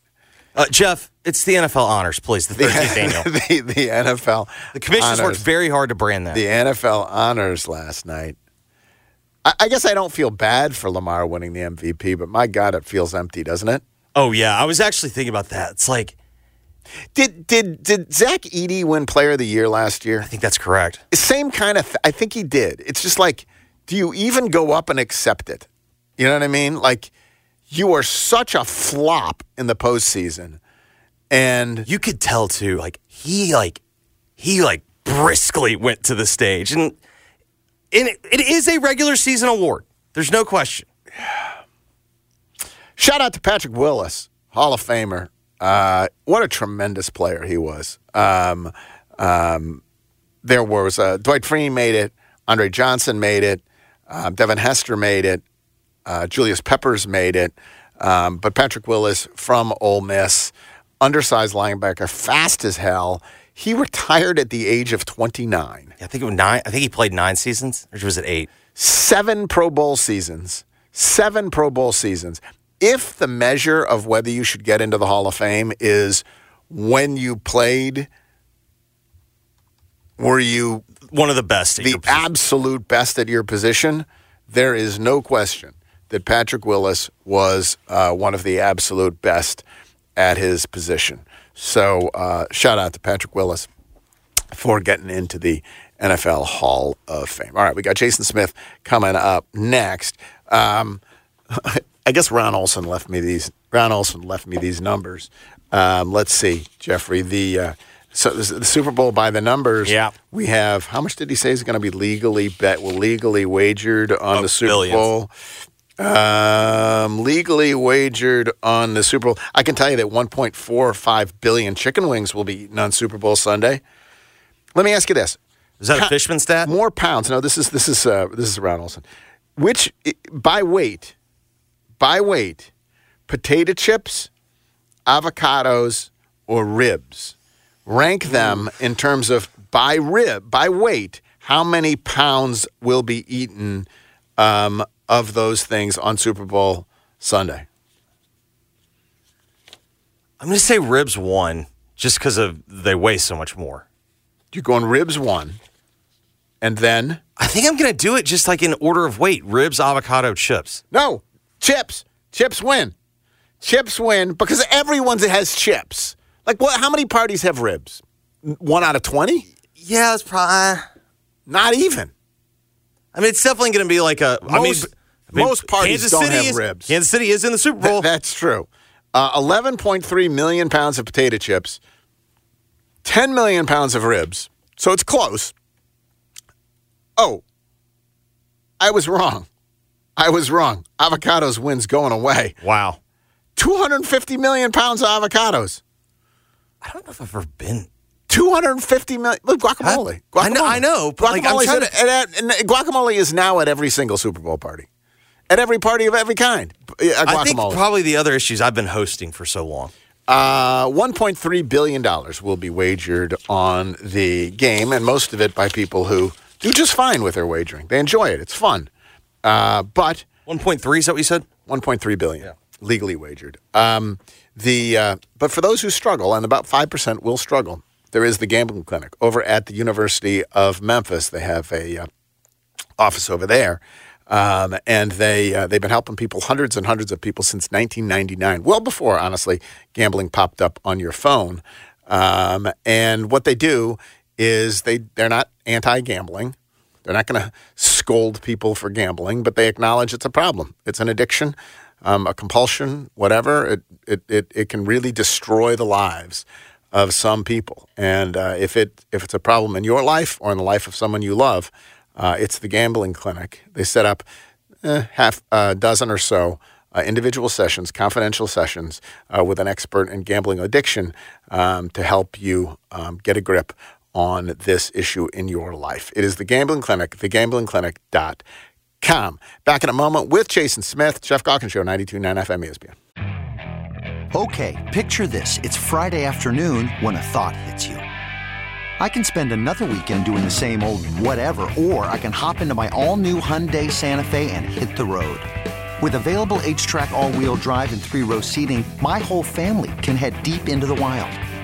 Uh, Jeff, it's the NFL honors, please. The 13th *laughs* annual. *laughs* the, the NFL. The commissioners honors, worked very hard to brand that. the NFL honors last night. I, I guess I don't feel bad for Lamar winning the MVP, but my God, it feels empty, doesn't it? oh yeah, I was actually thinking about that. It's like Did did did Zach Eady win Player of the Year last year? I think that's correct. Same kind of. Th- I think he did. It's just like, do you even go up and accept it? You know what I mean? Like, you are such a flop in the postseason, and You could tell too. Like he like he like briskly went to the stage, and and it, it is a regular season award. There's no question. *sighs* Shout out to Patrick Willis, Hall of Famer. Uh, what a tremendous player he was. Um, um, there was uh, Dwight Freeney made it, Andre Johnson made it, uh, Devin Hester made it, uh, Julius Peppers made it, um, but Patrick Willis from Ole Miss, undersized linebacker, fast as hell. He retired at the age of 29 I think it was nine. I think he played nine seasons, or was it eight? seven Pro Bowl seasons, seven Pro Bowl seasons. If the measure of whether you should get into the Hall of Fame is when you played, were you One of the best. at the absolute best at your position, there is no question that Patrick Willis was uh, one of the absolute best at his position. So, uh, shout out to Patrick Willis for getting into the NFL Hall of Fame. All right, we got Jason Smith coming up next. Um, *laughs* I guess Ron Olson left me these. Ron Olson left me these numbers. Um, let's see, Jeffrey. The uh, so the, the Super Bowl by the numbers. Yeah. we have. How much did he say is going to be legally bet? Well, legally wagered on Oh, the Super billions. Bowl. Um, legally wagered on the Super Bowl. I can tell you that 1.45 billion chicken wings will be eaten on Super Bowl Sunday. Let me ask you this: Is that a Fishman stat? More pounds. No, this is this is uh, this is Ron Olson. Which by weight, by weight, potato chips, avocados, or ribs. Rank them in terms of by rib, by weight. How many pounds will be eaten um, of those things on Super Bowl Sunday? I'm going to say ribs one, just because of they weigh so much more. You're going ribs one, and then I think I'm going to do it just like in order of weight: ribs, avocado, chips. No, chips. Chips win. Chips win because everyone has chips. Like, what? How many parties have ribs? One out of twenty? Yeah, it's probably. Not even. I mean, it's definitely going to be like a. I mean, Most- I mean, most parties Kansas don't City have is, ribs. Kansas City is in the Super Th- Bowl. that's true. Uh, Eleven point three million pounds of potato chips. Ten million pounds of ribs. So it's close. Oh, I was wrong. I was wrong. Avocados wins going away. wow. 250 million pounds of avocados. I don't know if I've ever been. 250 million. Look, guacamole. guacamole. I know- I know, but, like, I'm Guacamole's trying at- at- and guacamole is now at every single Super Bowl party, at every party of every kind. Uh. I think probably the other issues I've been hosting for so long. Uh, $1.3 billion will be wagered on the game, and most of it by people who do just fine with their wagering. They enjoy it, it's fun. Uh, but 1.3 is that what you said? 1.3 billion legally wagered. Um, the uh, but for those who struggle, and about five percent will struggle, there is the gambling clinic over at the University of Memphis. They have a uh, office over there, um, and they uh, they've been helping people, hundreds and hundreds of people since 1999. Well before, honestly, gambling popped up on your phone. Um, and what they do is they they're not anti-gambling. They're not going to scold people for gambling, but they acknowledge it's a problem. It's an addiction, um, a compulsion, whatever. It, it, it, it can really destroy the lives of some people. And uh, if, it, if it's a problem in your life or in the life of someone you love, uh, it's the gambling clinic. They set up eh, half a dozen or so uh, individual sessions, confidential sessions uh, with an expert in gambling addiction um, to help you um, get a grip on this issue in your life. It is the Gambling Clinic, thegamblingclinic.com. Back in a moment with Jason Smith, Geoff Calkins Show, 92.9 FM ESPN. Okay, picture this. It's Friday afternoon when a thought hits you. I can spend another weekend doing the same old whatever, or I can hop into my all new Hyundai Santa Fe and hit the road. With available HTRAC, all wheel drive, and three row seating, my whole family can head deep into the wild.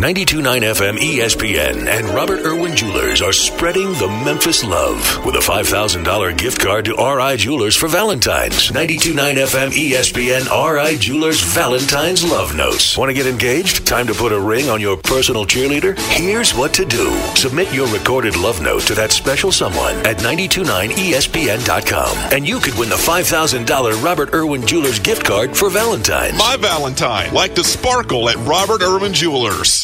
92.9 FM ESPN and Robert Irwin Jewelers are spreading the Memphis love with a $5,000 gift card to RI Jewelers for Valentine's. 92.9 FM ESPN RI Jewelers Valentine's Love Notes. Want to get engaged? Time to put a ring on your personal cheerleader? Here's what to do. Submit your recorded love note to that special someone at 929ESPN.com and you could win the $5,000 Robert Irwin Jewelers gift card for Valentine's. My Valentine, like the sparkle at Robert Irwin Jewelers.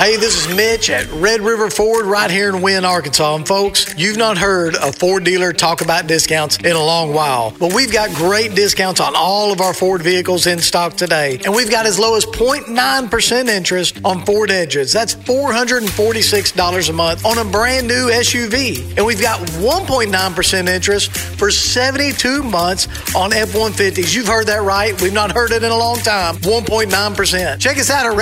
Hey, this is Mitch at Red River Ford right here in Wynne, Arkansas. And folks, you've not heard a Ford dealer talk about discounts in a long while. But we've got great discounts on all of our Ford vehicles in stock today. And we've got as low as 0.9% interest on Ford Edges. That's $446 a month on a brand new SUV. And we've got 1.9% interest for 72 months on F 150s. You've heard that right. We've not heard it in a long time. 1.9%. Check us out at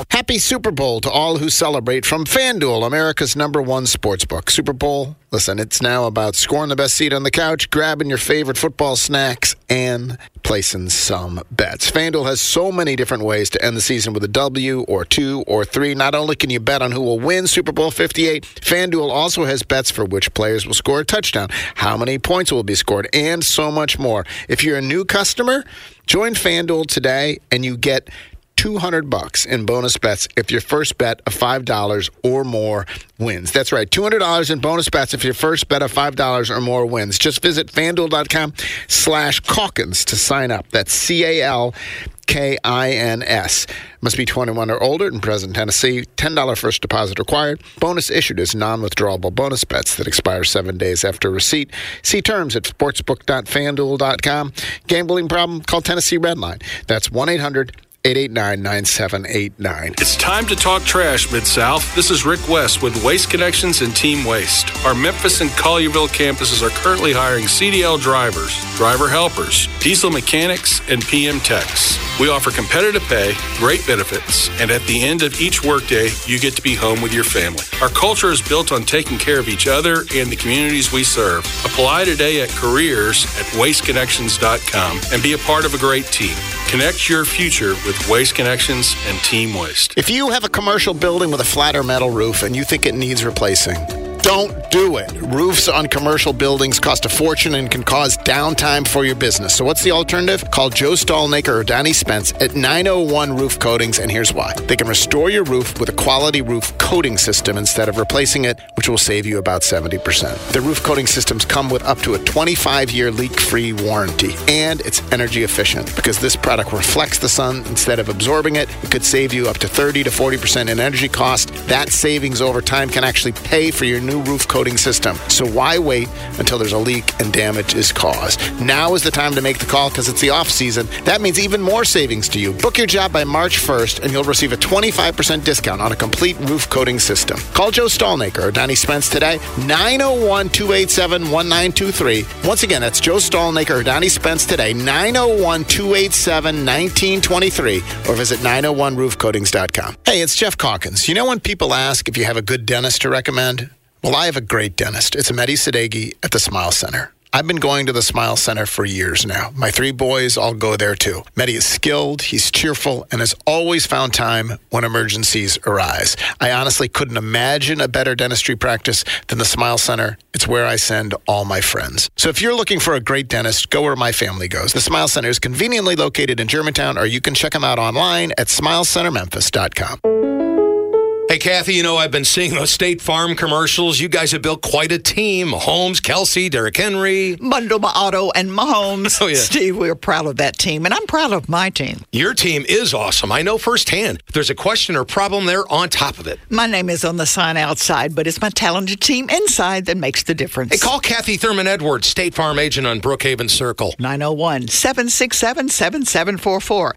redriverfordofwynne.com. Happy Super Bowl to all who celebrate from FanDuel, America's number one sports book. Super Bowl, listen, it's now about scoring the best seat on the couch, grabbing your favorite football snacks, and placing some bets. FanDuel has so many different ways to end the season with a W or two or three. Not only can you bet on who will win Super Bowl 58, FanDuel also has bets for which players will score a touchdown, how many points will be scored, and so much more. If you're a new customer, join FanDuel today and you get 200 bucks in bonus bets if your first bet of $5 or more wins. That's right, $200 in bonus bets if your first bet of $5 or more wins. Just visit fanduel.com slash Calkins to sign up. That's C-A-L K-I-N-S. Must be 21 or older in present Tennessee. $10 first deposit required. Bonus issued as non-withdrawable bonus bets that expire seven days after receipt. See terms at sportsbook.fanduel.com. Gambling problem? Call Tennessee Redline. That's 1-800- 889-9789. It's time to talk trash, Mid-South. This is Rick West with Waste Connections and Team Waste. Our Memphis and Collierville campuses are currently hiring CDL drivers, driver helpers, diesel mechanics, and PM techs. We offer competitive pay, great benefits, and at the end of each workday, you get to be home with your family. Our culture is built on taking care of each other and the communities we serve. Apply today at careers at wasteconnections.com and be a part of a great team. Connect your future with Waste Connections and Team Waste. If you have a commercial building with a flat or metal roof and you think it needs replacing, don't do it. Roofs on commercial buildings cost a fortune and can cause downtime for your business. So what's the alternative? Call Joe Stallnaker or Donnie Spence at 901 Roof Coatings, and here's why. They can restore your roof with a quality roof coating system instead of replacing it, which will save you about 70%. The roof coating systems come with up to a 25-year leak-free warranty, and it's energy efficient because this product reflects the sun instead of absorbing it. It could save you up to 30 to 40% in energy cost. That savings over time can actually pay for your new roof coating system. So why wait until there's a leak and damage is caused? Now is the time to make the call because it's the off season. That means even more savings to you. Book your job by March 1st and you'll receive a 25% discount on a complete roof coating system. Call Joe Stallnaker or Donnie Spence today, 901-287-1923. Once again, that's Joe Stallnaker or Donnie Spence today, 901-287-1923 or visit 901roofcoatings.com. Hey, it's Geoff Calkins. You know when people ask if you have a good dentist to recommend? Well, I have a great dentist. It's Mehdi Sadeghi at the Smile Center. I've been going to the Smile Center for years now. My three boys all go there too. Mehdi is skilled, he's cheerful, and has always found time when emergencies arise. I honestly couldn't imagine a better dentistry practice than the Smile Center. It's where I send all my friends. So if you're looking for a great dentist, go where my family goes. The Smile Center is conveniently located in Germantown, or you can check them out online at smilecentermemphis.com. Hey, Kathy, you know, I've been seeing those State Farm commercials. You guys have built quite a team. Mahomes, Kelce, Derrick Henry. Mundo, Otto, and Mahomes. *laughs* Oh, yeah. Steve, we're proud of that team, and I'm proud of my team. Your team is awesome. I know firsthand. If there's a question or problem, they're on top of it. My name is on the sign outside, but it's my talented team inside that makes the difference. Hey, call Kathy Thurman Edwards, State Farm agent on Brookhaven Circle. 901 767 7744.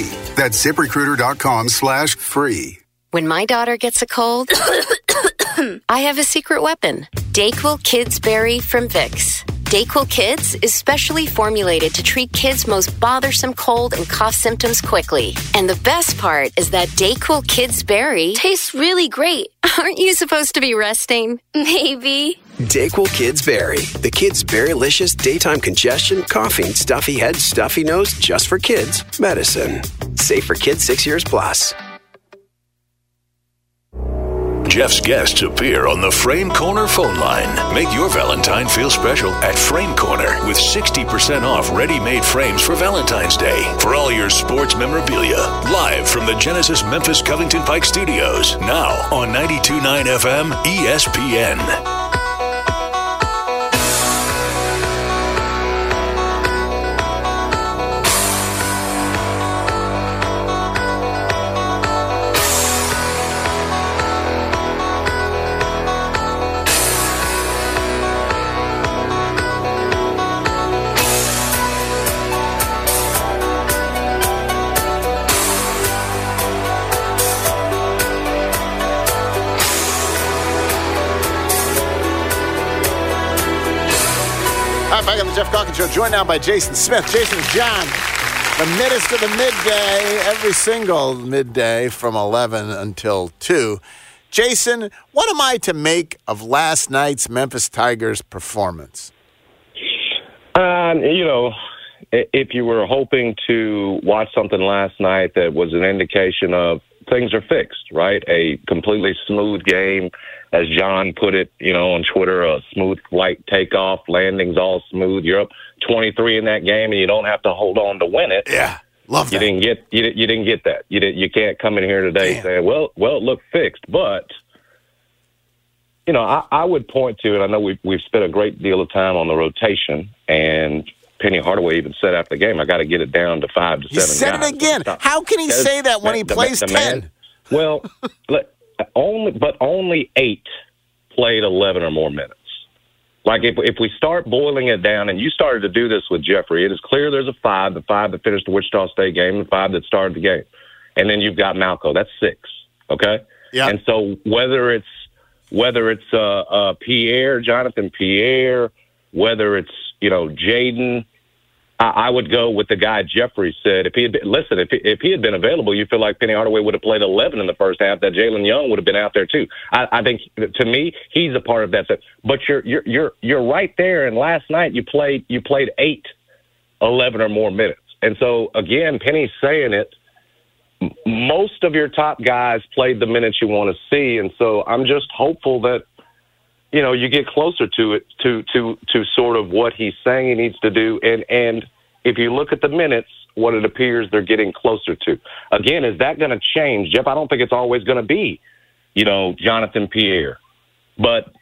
That's ziprecruiter.com slash free. When my daughter gets a cold, *coughs* *coughs* I have a secret weapon. Dayquil Kids Berry from Vicks. Dayquil Kids is specially formulated to treat kids' most bothersome cold and cough symptoms quickly. And the best part is that Dayquil Kids Berry tastes really great. *laughs* Aren't you supposed to be resting? Maybe. Dayquil Kids Berry. The Kids Berrylicious Daytime Congestion, Coughing, Stuffy Head, Stuffy Nose, just for kids. Medicine. Safe for kids 6 years plus. Jeff's guests appear on the Frame Corner phone line. Make your Valentine feel special at Frame Corner with 60% off ready made frames for Valentine's Day for all your sports memorabilia. Live from the Genesis Memphis Covington Pike Studios. Now on 929 FM ESPN. Calkins Show, joined now by Jason Smith. Jason John, the middest of the midday, every single midday from 11 until 2. Jason, what am I to make of last night's Memphis Tigers performance? Um, you know, if you were hoping to watch something last night that was an indication of things are fixed, right? A completely smooth game, as John put it, you know, on Twitter, a smooth flight takeoff, landings all smooth. You're up 23 in that game, and you don't have to hold on to win it. Yeah, love that. you didn't get you, you didn't get that. You did, you can't come in here today saying, "Well, well, it looked fixed," but you know, I, I would point to, and I know we've, we've spent a great deal of time on the rotation, and Penny Hardaway even said after the game, I got to get it down to five to He seven said guys. it again. How can he say that when he plays the 10? man- well, *laughs* let- only, but only eight played 11 or more minutes. Like if if we start boiling it down, and you started to do this with Jeffrey, it is clear there's a five, the five that finished the Wichita State game, the five that started the game, and then you've got Malcolm. That's six. Okay. Yeah. And so whether it's whether it's uh, uh, Pierre, Jonathan Pierre, whether it's you know Jayden, I, I would go with the guy Jeffrey said. If he had been, listen, if he, if he had been available, you feel like Penny Hardaway would have played 11 in the first half. That Jayhlon Young would have been out there too. I, I think to me, he's a part of that. set. But you're you're you're you're right there. And last night you played you played eight, 11 or more minutes. And so again, Penny's saying it. Most of your top guys played the minutes you want to see, and so I'm just hopeful that you know you get closer to it to to to sort of what he's saying he needs to do and and if you look at the minutes what it appears they're getting closer to. Again is that going to change? Jeff i don't think it's always going to be you know jonathan pierre. But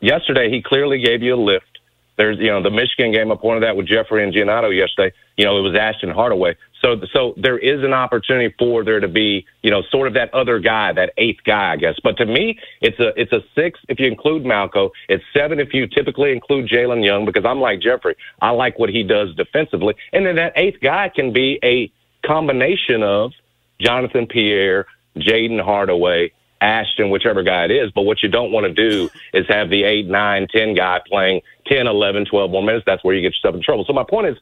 yesterday he clearly gave you a lift there's you know the michigan game i pointed out with jeffrey and giannato yesterday. You know it was ashton hardaway. So so there is an opportunity for there to be you know sort of that other guy that eighth guy i guess. But to me it's a it's a six if you include malcolm. It's seven if you typically include jayhlon young because i'm like jeffrey. I like what he does defensively. And then that eighth guy can be a combination of jonathan pierre jayden hardaway Ashton, whichever guy it is. But what you don't want to do is have the eight, nine, ten guy playing 10, 11, 12 more minutes. That's where you get yourself in trouble. So my point is,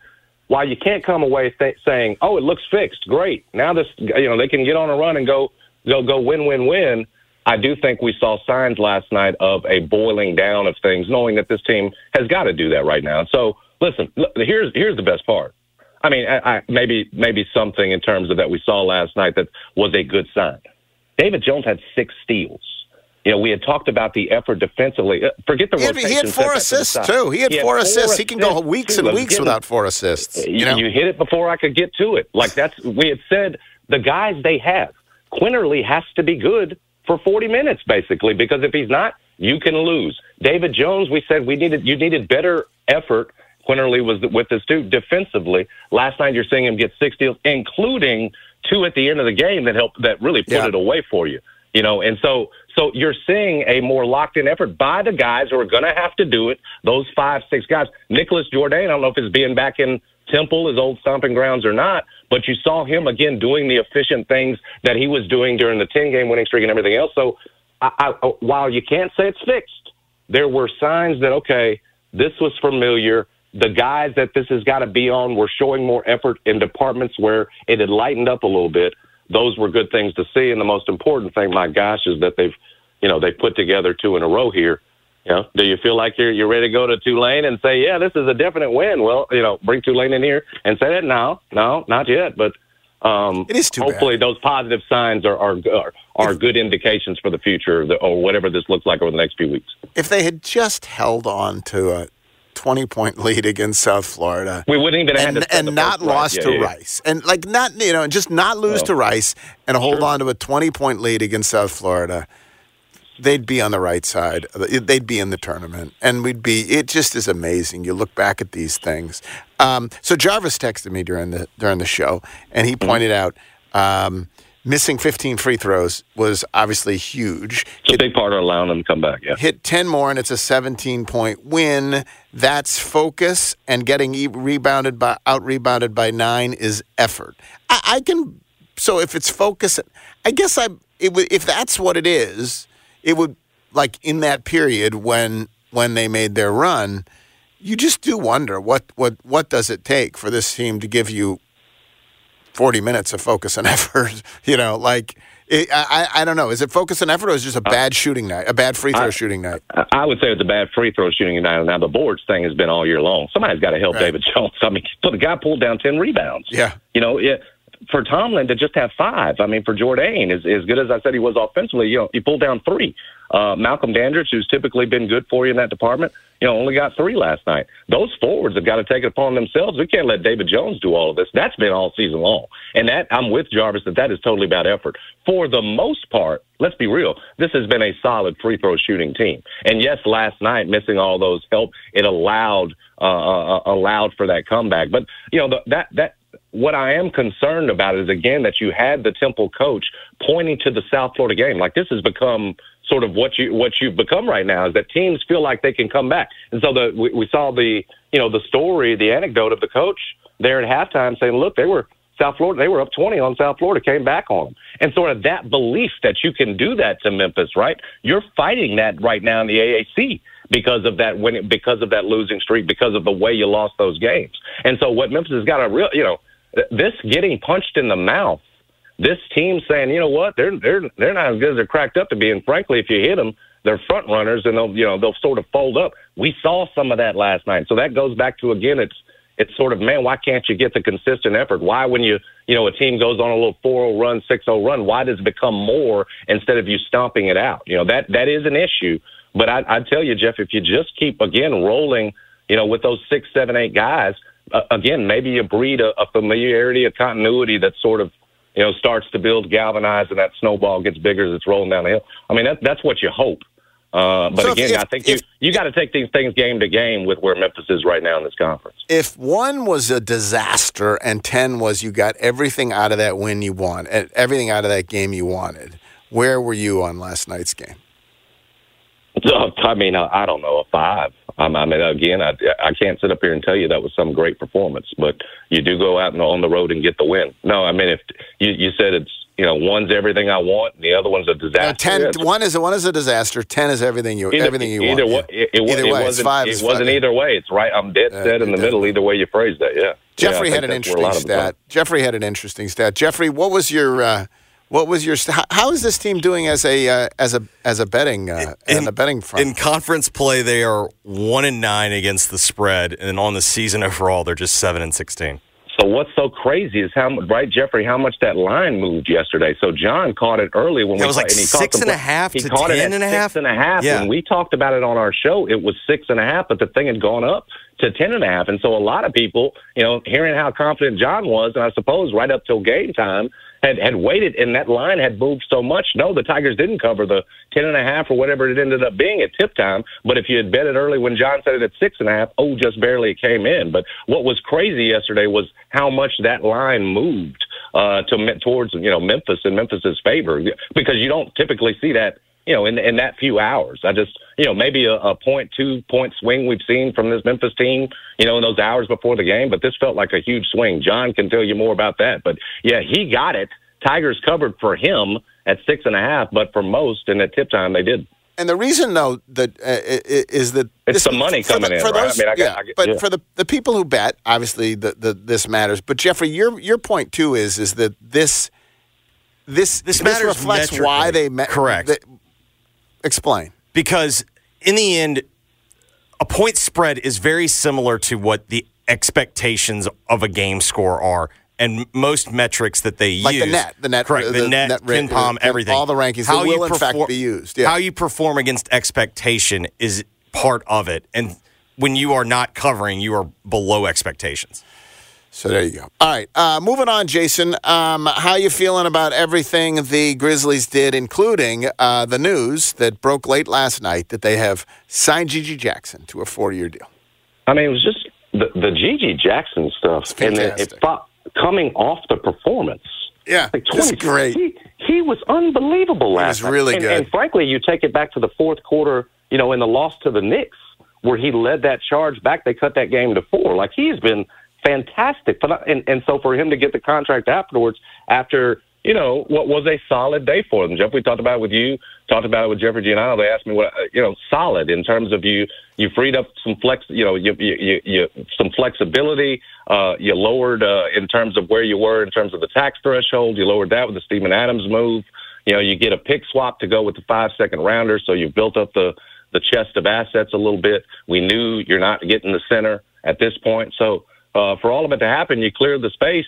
while you can't come away th- saying, "Oh, it looks fixed, great," now this, you know, they can get on a run and go, go, go, win, win, win. I do think we saw signs last night of a boiling down of things, knowing that this team has got to do that right now. So, listen, here's here's the best part. I mean, I, I, maybe maybe something in terms of that we saw last night that was a good sign. David Jones had six steals. You know, we had talked about the effort defensively. Uh, Forget the He had, rotation. he had four that to the assists, too. He had four assists. He can go assists, weeks and weeks without four assists. You, You know? you hit it before I could get to it. Like that's we had said the guys they have. Quinerly has to be good for 40 minutes basically because if he's not, you can lose. David Jones, we said we needed you needed better effort. Quinerly was with this dude defensively. Last night you're seeing him get six steals, including two at the end of the game that helped that really put it away for you. You know, and so so you're seeing a more locked in effort by the guys who are going to have to do it. Those five, six guys. Nicholas Jourdain, I don't know if it's being back in Temple, his old stomping grounds, or not, but you saw him again doing the efficient things that he was doing during the ten game winning streak and everything else. So I, I, while you can't say it's fixed, there were signs that okay, this was familiar. The guys that this has got to be on were showing more effort in departments where it had lightened up a little bit those were good things to see. And the most important thing, my gosh, is that they've, you know, they put together two in a row here. You know, do you feel like you're you're ready to go to Tulane and say, yeah, this is a definite win? Well, you know, bring Tulane in here and say that. now, no, not yet. But um, it is too hopefully those positive signs are are are, are good indications for the future or whatever this looks like over the next few weeks. If they had just held on to a 20 point lead against South Florida. We wouldn't even and, and not lost yeah, to yeah. Rice. And like not you know, and just not lose to Rice and hold Sure. on to a 20 point lead against South Florida. They'd be on the right side. They'd be in the tournament, and we'd be. It just is amazing. You look back at these things. Um, so Jarvis texted me during the during the show, and he pointed out um, missing 15 free throws was obviously huge. It's a big part of allowing them to come back. Yeah. Hit 10 more, and it's a 17 point win. That's focus, and getting e- rebounded by out rebounded by nine is effort. I, I can. So if it's focus, I guess I. It would, if that's what it is, it would like in that period when when they made their run. You just do wonder what what what does it take for this team to give you 40 minutes of focus and *laughs* effort. You know, like it, I, I don't know. Is it focus and effort, or is it just a uh, bad shooting night, a bad free throw I- shooting night? I- would say it's a bad free throw shooting night. Now the boards thing has been all year long. Somebody's got to help Right. David Jones. I mean, *laughs* so the guy pulled down ten rebounds. Yeah. You know, it, for Tomlin to just have five. I mean, for Jourdain, as as good as I said he was offensively, you know, he pulled down three. Uh, Malcolm Dandridge, who's typically been good for you in that department, you know, only got three last night. Those forwards have got to take it upon themselves. We can't let David Jones do all of this. That's been all season long, and that I'm with Jarvis that that is totally about effort. For the most part, let's be real, this has been a solid free throw shooting team. And yes, last night missing all those help, it allowed uh, uh, allowed for that comeback. But you know the, that that what I am concerned about is again that you had the Temple coach pointing to the South Florida game. Like this has become sort of what you what you've become right now is that teams feel like they can come back. And so the we, we saw the you know the story, the anecdote of the coach there at halftime saying, look, they were South Florida, they were up 20 on South Florida, came back on them. And sort of that belief that you can do that to Memphis, right? You're fighting that right now in the AAC because of that winning, because of that losing streak, because of the way you lost those games. And so what Memphis has got to real, you know, this getting punched in the mouth, this team saying, you know what, they're they're they're not as good as they're cracked up to be. And frankly, if you hit them, they're front runners, and they'll you know they'll sort of fold up. We saw some of that last night, so that goes back to again, it's it's sort of man, why can't you get the consistent effort? Why when you you know a team goes on a little 4-0 run, 6-0 run, why does it become more instead of you stomping it out? You know that that is an issue. But I, I tell you, Jeff, if you just keep again rolling, you know, with those six, seven, eight guys, uh, again, maybe you breed a, a familiarity, a continuity that sort of you know starts to build, galvanize, and that snowball gets bigger as it's rolling down the hill. I mean, that, that's what you hope. Uh, but So again, if- I think you you got to take these things game to game with where Memphis is right now in this conference. If one was a disaster and 10 was you got everything out of that win you want, and everything out of that game you wanted, where were you on last night's game? *laughs* Uh, I mean, I, I don't know a five. Um, I mean, again, I I can't sit up here and tell you that was some great performance, but you do go out and on the road and get the win. No, I mean, if you you said it's you know one's everything I want, and the other one's a disaster. Uh, 10, that's- one is one is a disaster. Ten is everything you Either, everything you either want. Way, it, it, Either it way, wasn't. five it wasn't five. either way. It's right. I'm dead set in the middle. Either way you phrase that, yeah. Jeffrey Yeah, had an think that's where a interesting lot of them stat. Jeffrey had an interesting stat. Jeffrey, what was your uh, what was your how, how is this team doing as a uh, as a as a betting uh, in, the betting front? In conference play, they are one and nine against the spread, and on the season overall, they're just seven and sixteen. So what's so crazy is how mu- right, Jeffrey, how much that line moved yesterday. So John caught it early when Yeah, we it was like and he caught six and half he to caught it at and a half? Six and a half. Yeah. When we talked about it on our show, it was six and a half, but the thing had gone up to ten and a half. And so a lot of people, you know, hearing how confident John was, and I suppose right up till game time, had had waited, and that line had moved so much. No, the Tigers didn't cover the ten and a half or whatever it ended up being at tip time. But if you had bet it early when John said it at six and a half, oh, just barely it came in. But what was crazy yesterday was how much that line moved uh, to towards you know Memphis in Memphis's favor because you don't typically see that you know in in that few hours. I just you know maybe a, a point two point swing we've seen from this Memphis team you know in those hours before the game, but this felt like a huge swing. John can tell you more about that, but yeah, he got it. Tigers covered for him at six and a half, but for most and at tip time they did. And the reason, though, that uh, i- i- is that It's this- the money for coming in, for right? I mean, I get- yeah, I get- but yeah. for the, the people who bet, obviously, the, the this matters. But Jeffrey, your your point too is is that this this This matters reflects metrically. why they met. Correct. that- explain. because in the end, a point spread is very similar to what the expectations of a game score are. And most metrics that they Like use, Like the net, the net- correct, the, the net, net KenPom, everything, all the rankings that will in fact be used, yeah. How you perform against expectation is part of it, and when you are not covering, you are below expectations. So there you go. All right, uh, moving on, Jason. Um, how you feeling about everything the Grizzlies did, including uh, the news that broke late last night that they have signed GG Jackson to a four-year deal? I mean, it was just the, the GG Jackson stuff, and then it fantastic. fo- coming off the performance. Yeah, like it's 20 great. He, he was unbelievable last He was night. really and, good. And frankly, you take it back to the fourth quarter, you know, in the loss to the Knicks, where he led that charge back. They cut that game to four. Like he's been fantastic. But and and so for him to get the contract afterwards, after you know what was a solid day for them. Jeff, we talked about it with you, talked about it with Jeffrey Giannato. They asked me what uh, you know, solid in terms of you. You freed up some flex, you know, you you you, you some flexibility. Uh, you lowered uh, in terms of where you were in terms of the tax threshold. You lowered that with the Steven Adams move. You know, you get a pick swap to go with the five second rounder, so you built up the the chest of assets a little bit. We knew you're not getting the center at this point, so uh, for all of it to happen, you clear the space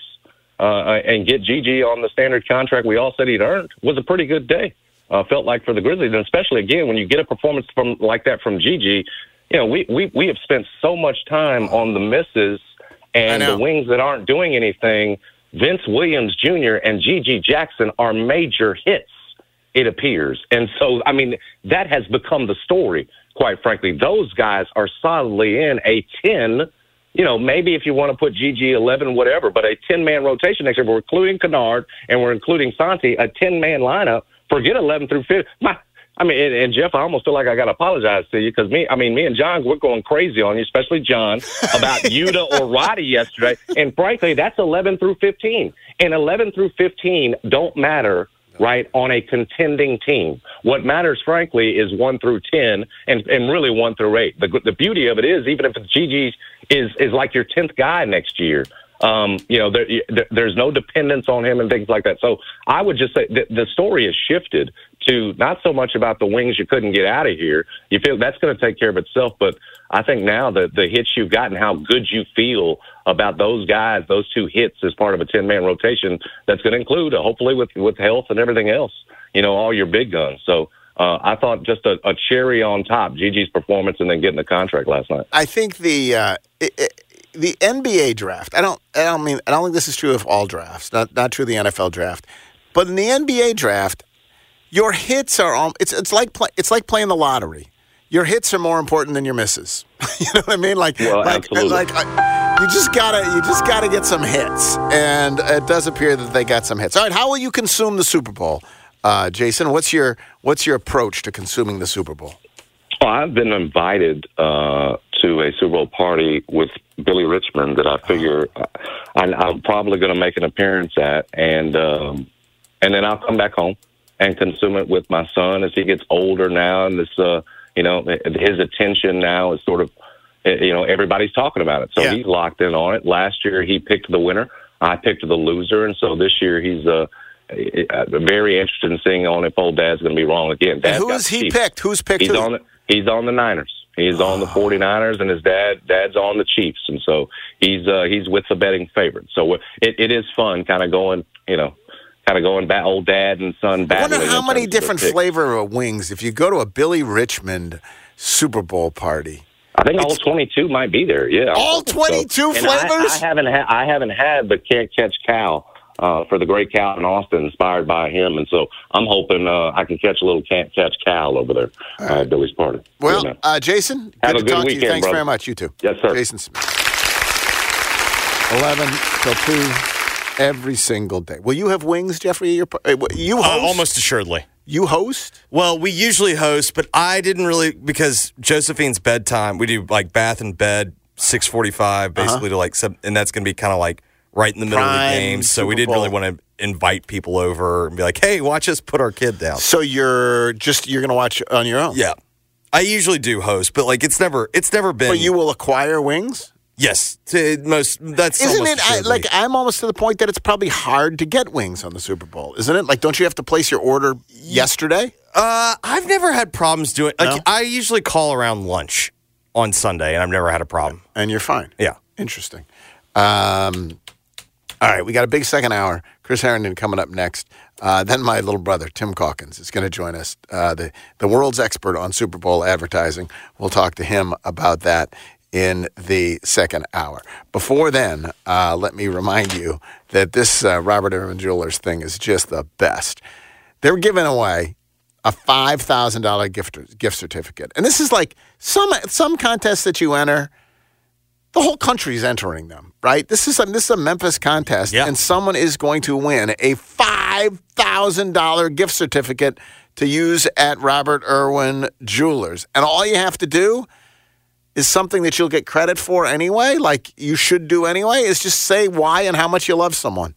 uh, and get GG on the standard contract we all said he'd earned was a pretty good day. Uh, felt like for the Grizzlies, and especially again when you get a performance from like that from GG, you know we we we have spent so much time on the misses and the wings that aren't doing anything. Vince Williams Jr. and GG Jackson are major hits. It appears, and so I mean that has become the story. Quite frankly, those guys are solidly in a ten you know, maybe if you want to put GG 11, whatever, but a 10 man rotation next year, we're including Kennard and we're including Santi, a 10 man lineup, forget 11 through 50. My, I mean, and, and Jeff, I almost feel like I got to apologize to you because me, I mean, me and John, we're going crazy on you, especially John, about *laughs* Yuta or Roddy yesterday. And frankly, that's 11 through 15. And 11 through 15 don't matter right, on a contending team. What matters, frankly, is one through ten, and and really one through eight. The the beauty of it is, even if it's GG is is like your tenth guy next year. Um, you know, there, there, there's no dependence on him and things like that. So I would just say that the story has shifted to not so much about the wings you couldn't get out of here. You feel that's going to take care of itself, but I think now the the hits you've gotten, how good you feel about those guys, those two hits as part of a ten man rotation, that's going to include uh, hopefully with with health and everything else. You know, all your big guns. So. Uh, I thought just a, a cherry on top, GG's performance, and then getting the contract last night. I think the uh, the NBA draft. I don't. I don't mean. I don't think this is true of all drafts. Not not true of the NFL draft, but in the NBA draft, your hits are. Um, it's it's like play, it's like playing the lottery. Your hits are more important than your misses. *laughs* you know what I mean? Like Well, like absolutely. like. Uh, you just gotta, you just gotta get some hits, and it does appear that they got some hits. All right, how will you consume the Super Bowl, uh, Jason? What's your what's your approach to consuming the Super Bowl? Well, I've been invited uh, to a Super Bowl party with Billy Richmond that I figure I, I'm probably going to make an appearance at, and um, and then I'll come back home and consume it with my son as he gets older now, and this, uh, you know, his attention now is sort of, uh, you know, everybody's talking about it, so he's locked in on it. Last year he picked the winner, I picked the loser, and so this year he's uh, uh, very interested in seeing on if old Dad's going to be wrong again. And Dad's who got he picked? Who's picked? He's who? on the he's on the Niners. He's on the 49ers, and his dad dad's on the Chiefs, and so he's uh, he's with the betting favorite. So it it is fun, kind of going, you know, kind of going back old dad and son I wonder how many different flavor of wings. If you go to a Billy Richmond Super Bowl party, I think all 22 might be there. Yeah, All 22 And I- flavors? I, haven't ha- I haven't had the can't catch cow. Uh, for the great cow in Austin, inspired by him, and so I'm hoping uh, I can catch a little can't catch cow over there uh, at Billy's party. well, uh, Jason, Have good a to good talk to you. weekend, Thanks brother. very much. You too. Yes, sir. Jason Smith. 11 till 2 every single day. Will you have wings, Jeffrey? Your, uh, you Uh, host? almost assuredly. You host? Well, we usually host, but I didn't really because Josephine's bedtime. We do like bath and bed, six forty-five, basically to like, seven, and that's going to be kind of like right in the middle of Uh-huh. The game. So we didn't really want to invite people over and be like, "Hey, watch us put our kid down." So you're just you're going to watch on your own? Yeah, I usually do host, but like it's never it's never been. But you will acquire wings? yes, to most that's Isn't almost it I, like I'm almost to the point that it's probably hard to get wings on the Super Bowl, isn't it? Like, don't you have to place your order yesterday? Uh, I've never had problems doing. Like, No? I usually call around lunch on Sunday, and I've never had a problem. And you're fine. Yeah. Interesting. Um, all right, we got a big second hour. Chris Herrington coming up next. Uh, then my little brother Tim Calkins is going to join us, uh, the the world's expert on Super Bowl advertising. We'll talk to him about that in the second hour. Before then, uh, let me remind you that this uh, Robert Irwin Jewelers thing is just the best. They're giving away a five thousand dollar gift gift certificate, and this is like some some contests that you enter the whole country's entering them, right? This is a, this is a Memphis contest, and someone is going to win a five thousand dollar gift certificate to use at Robert Irwin Jewelers, and all you have to do is something that you'll get credit for anyway, like you should do anyway, is just say why and how much you love someone.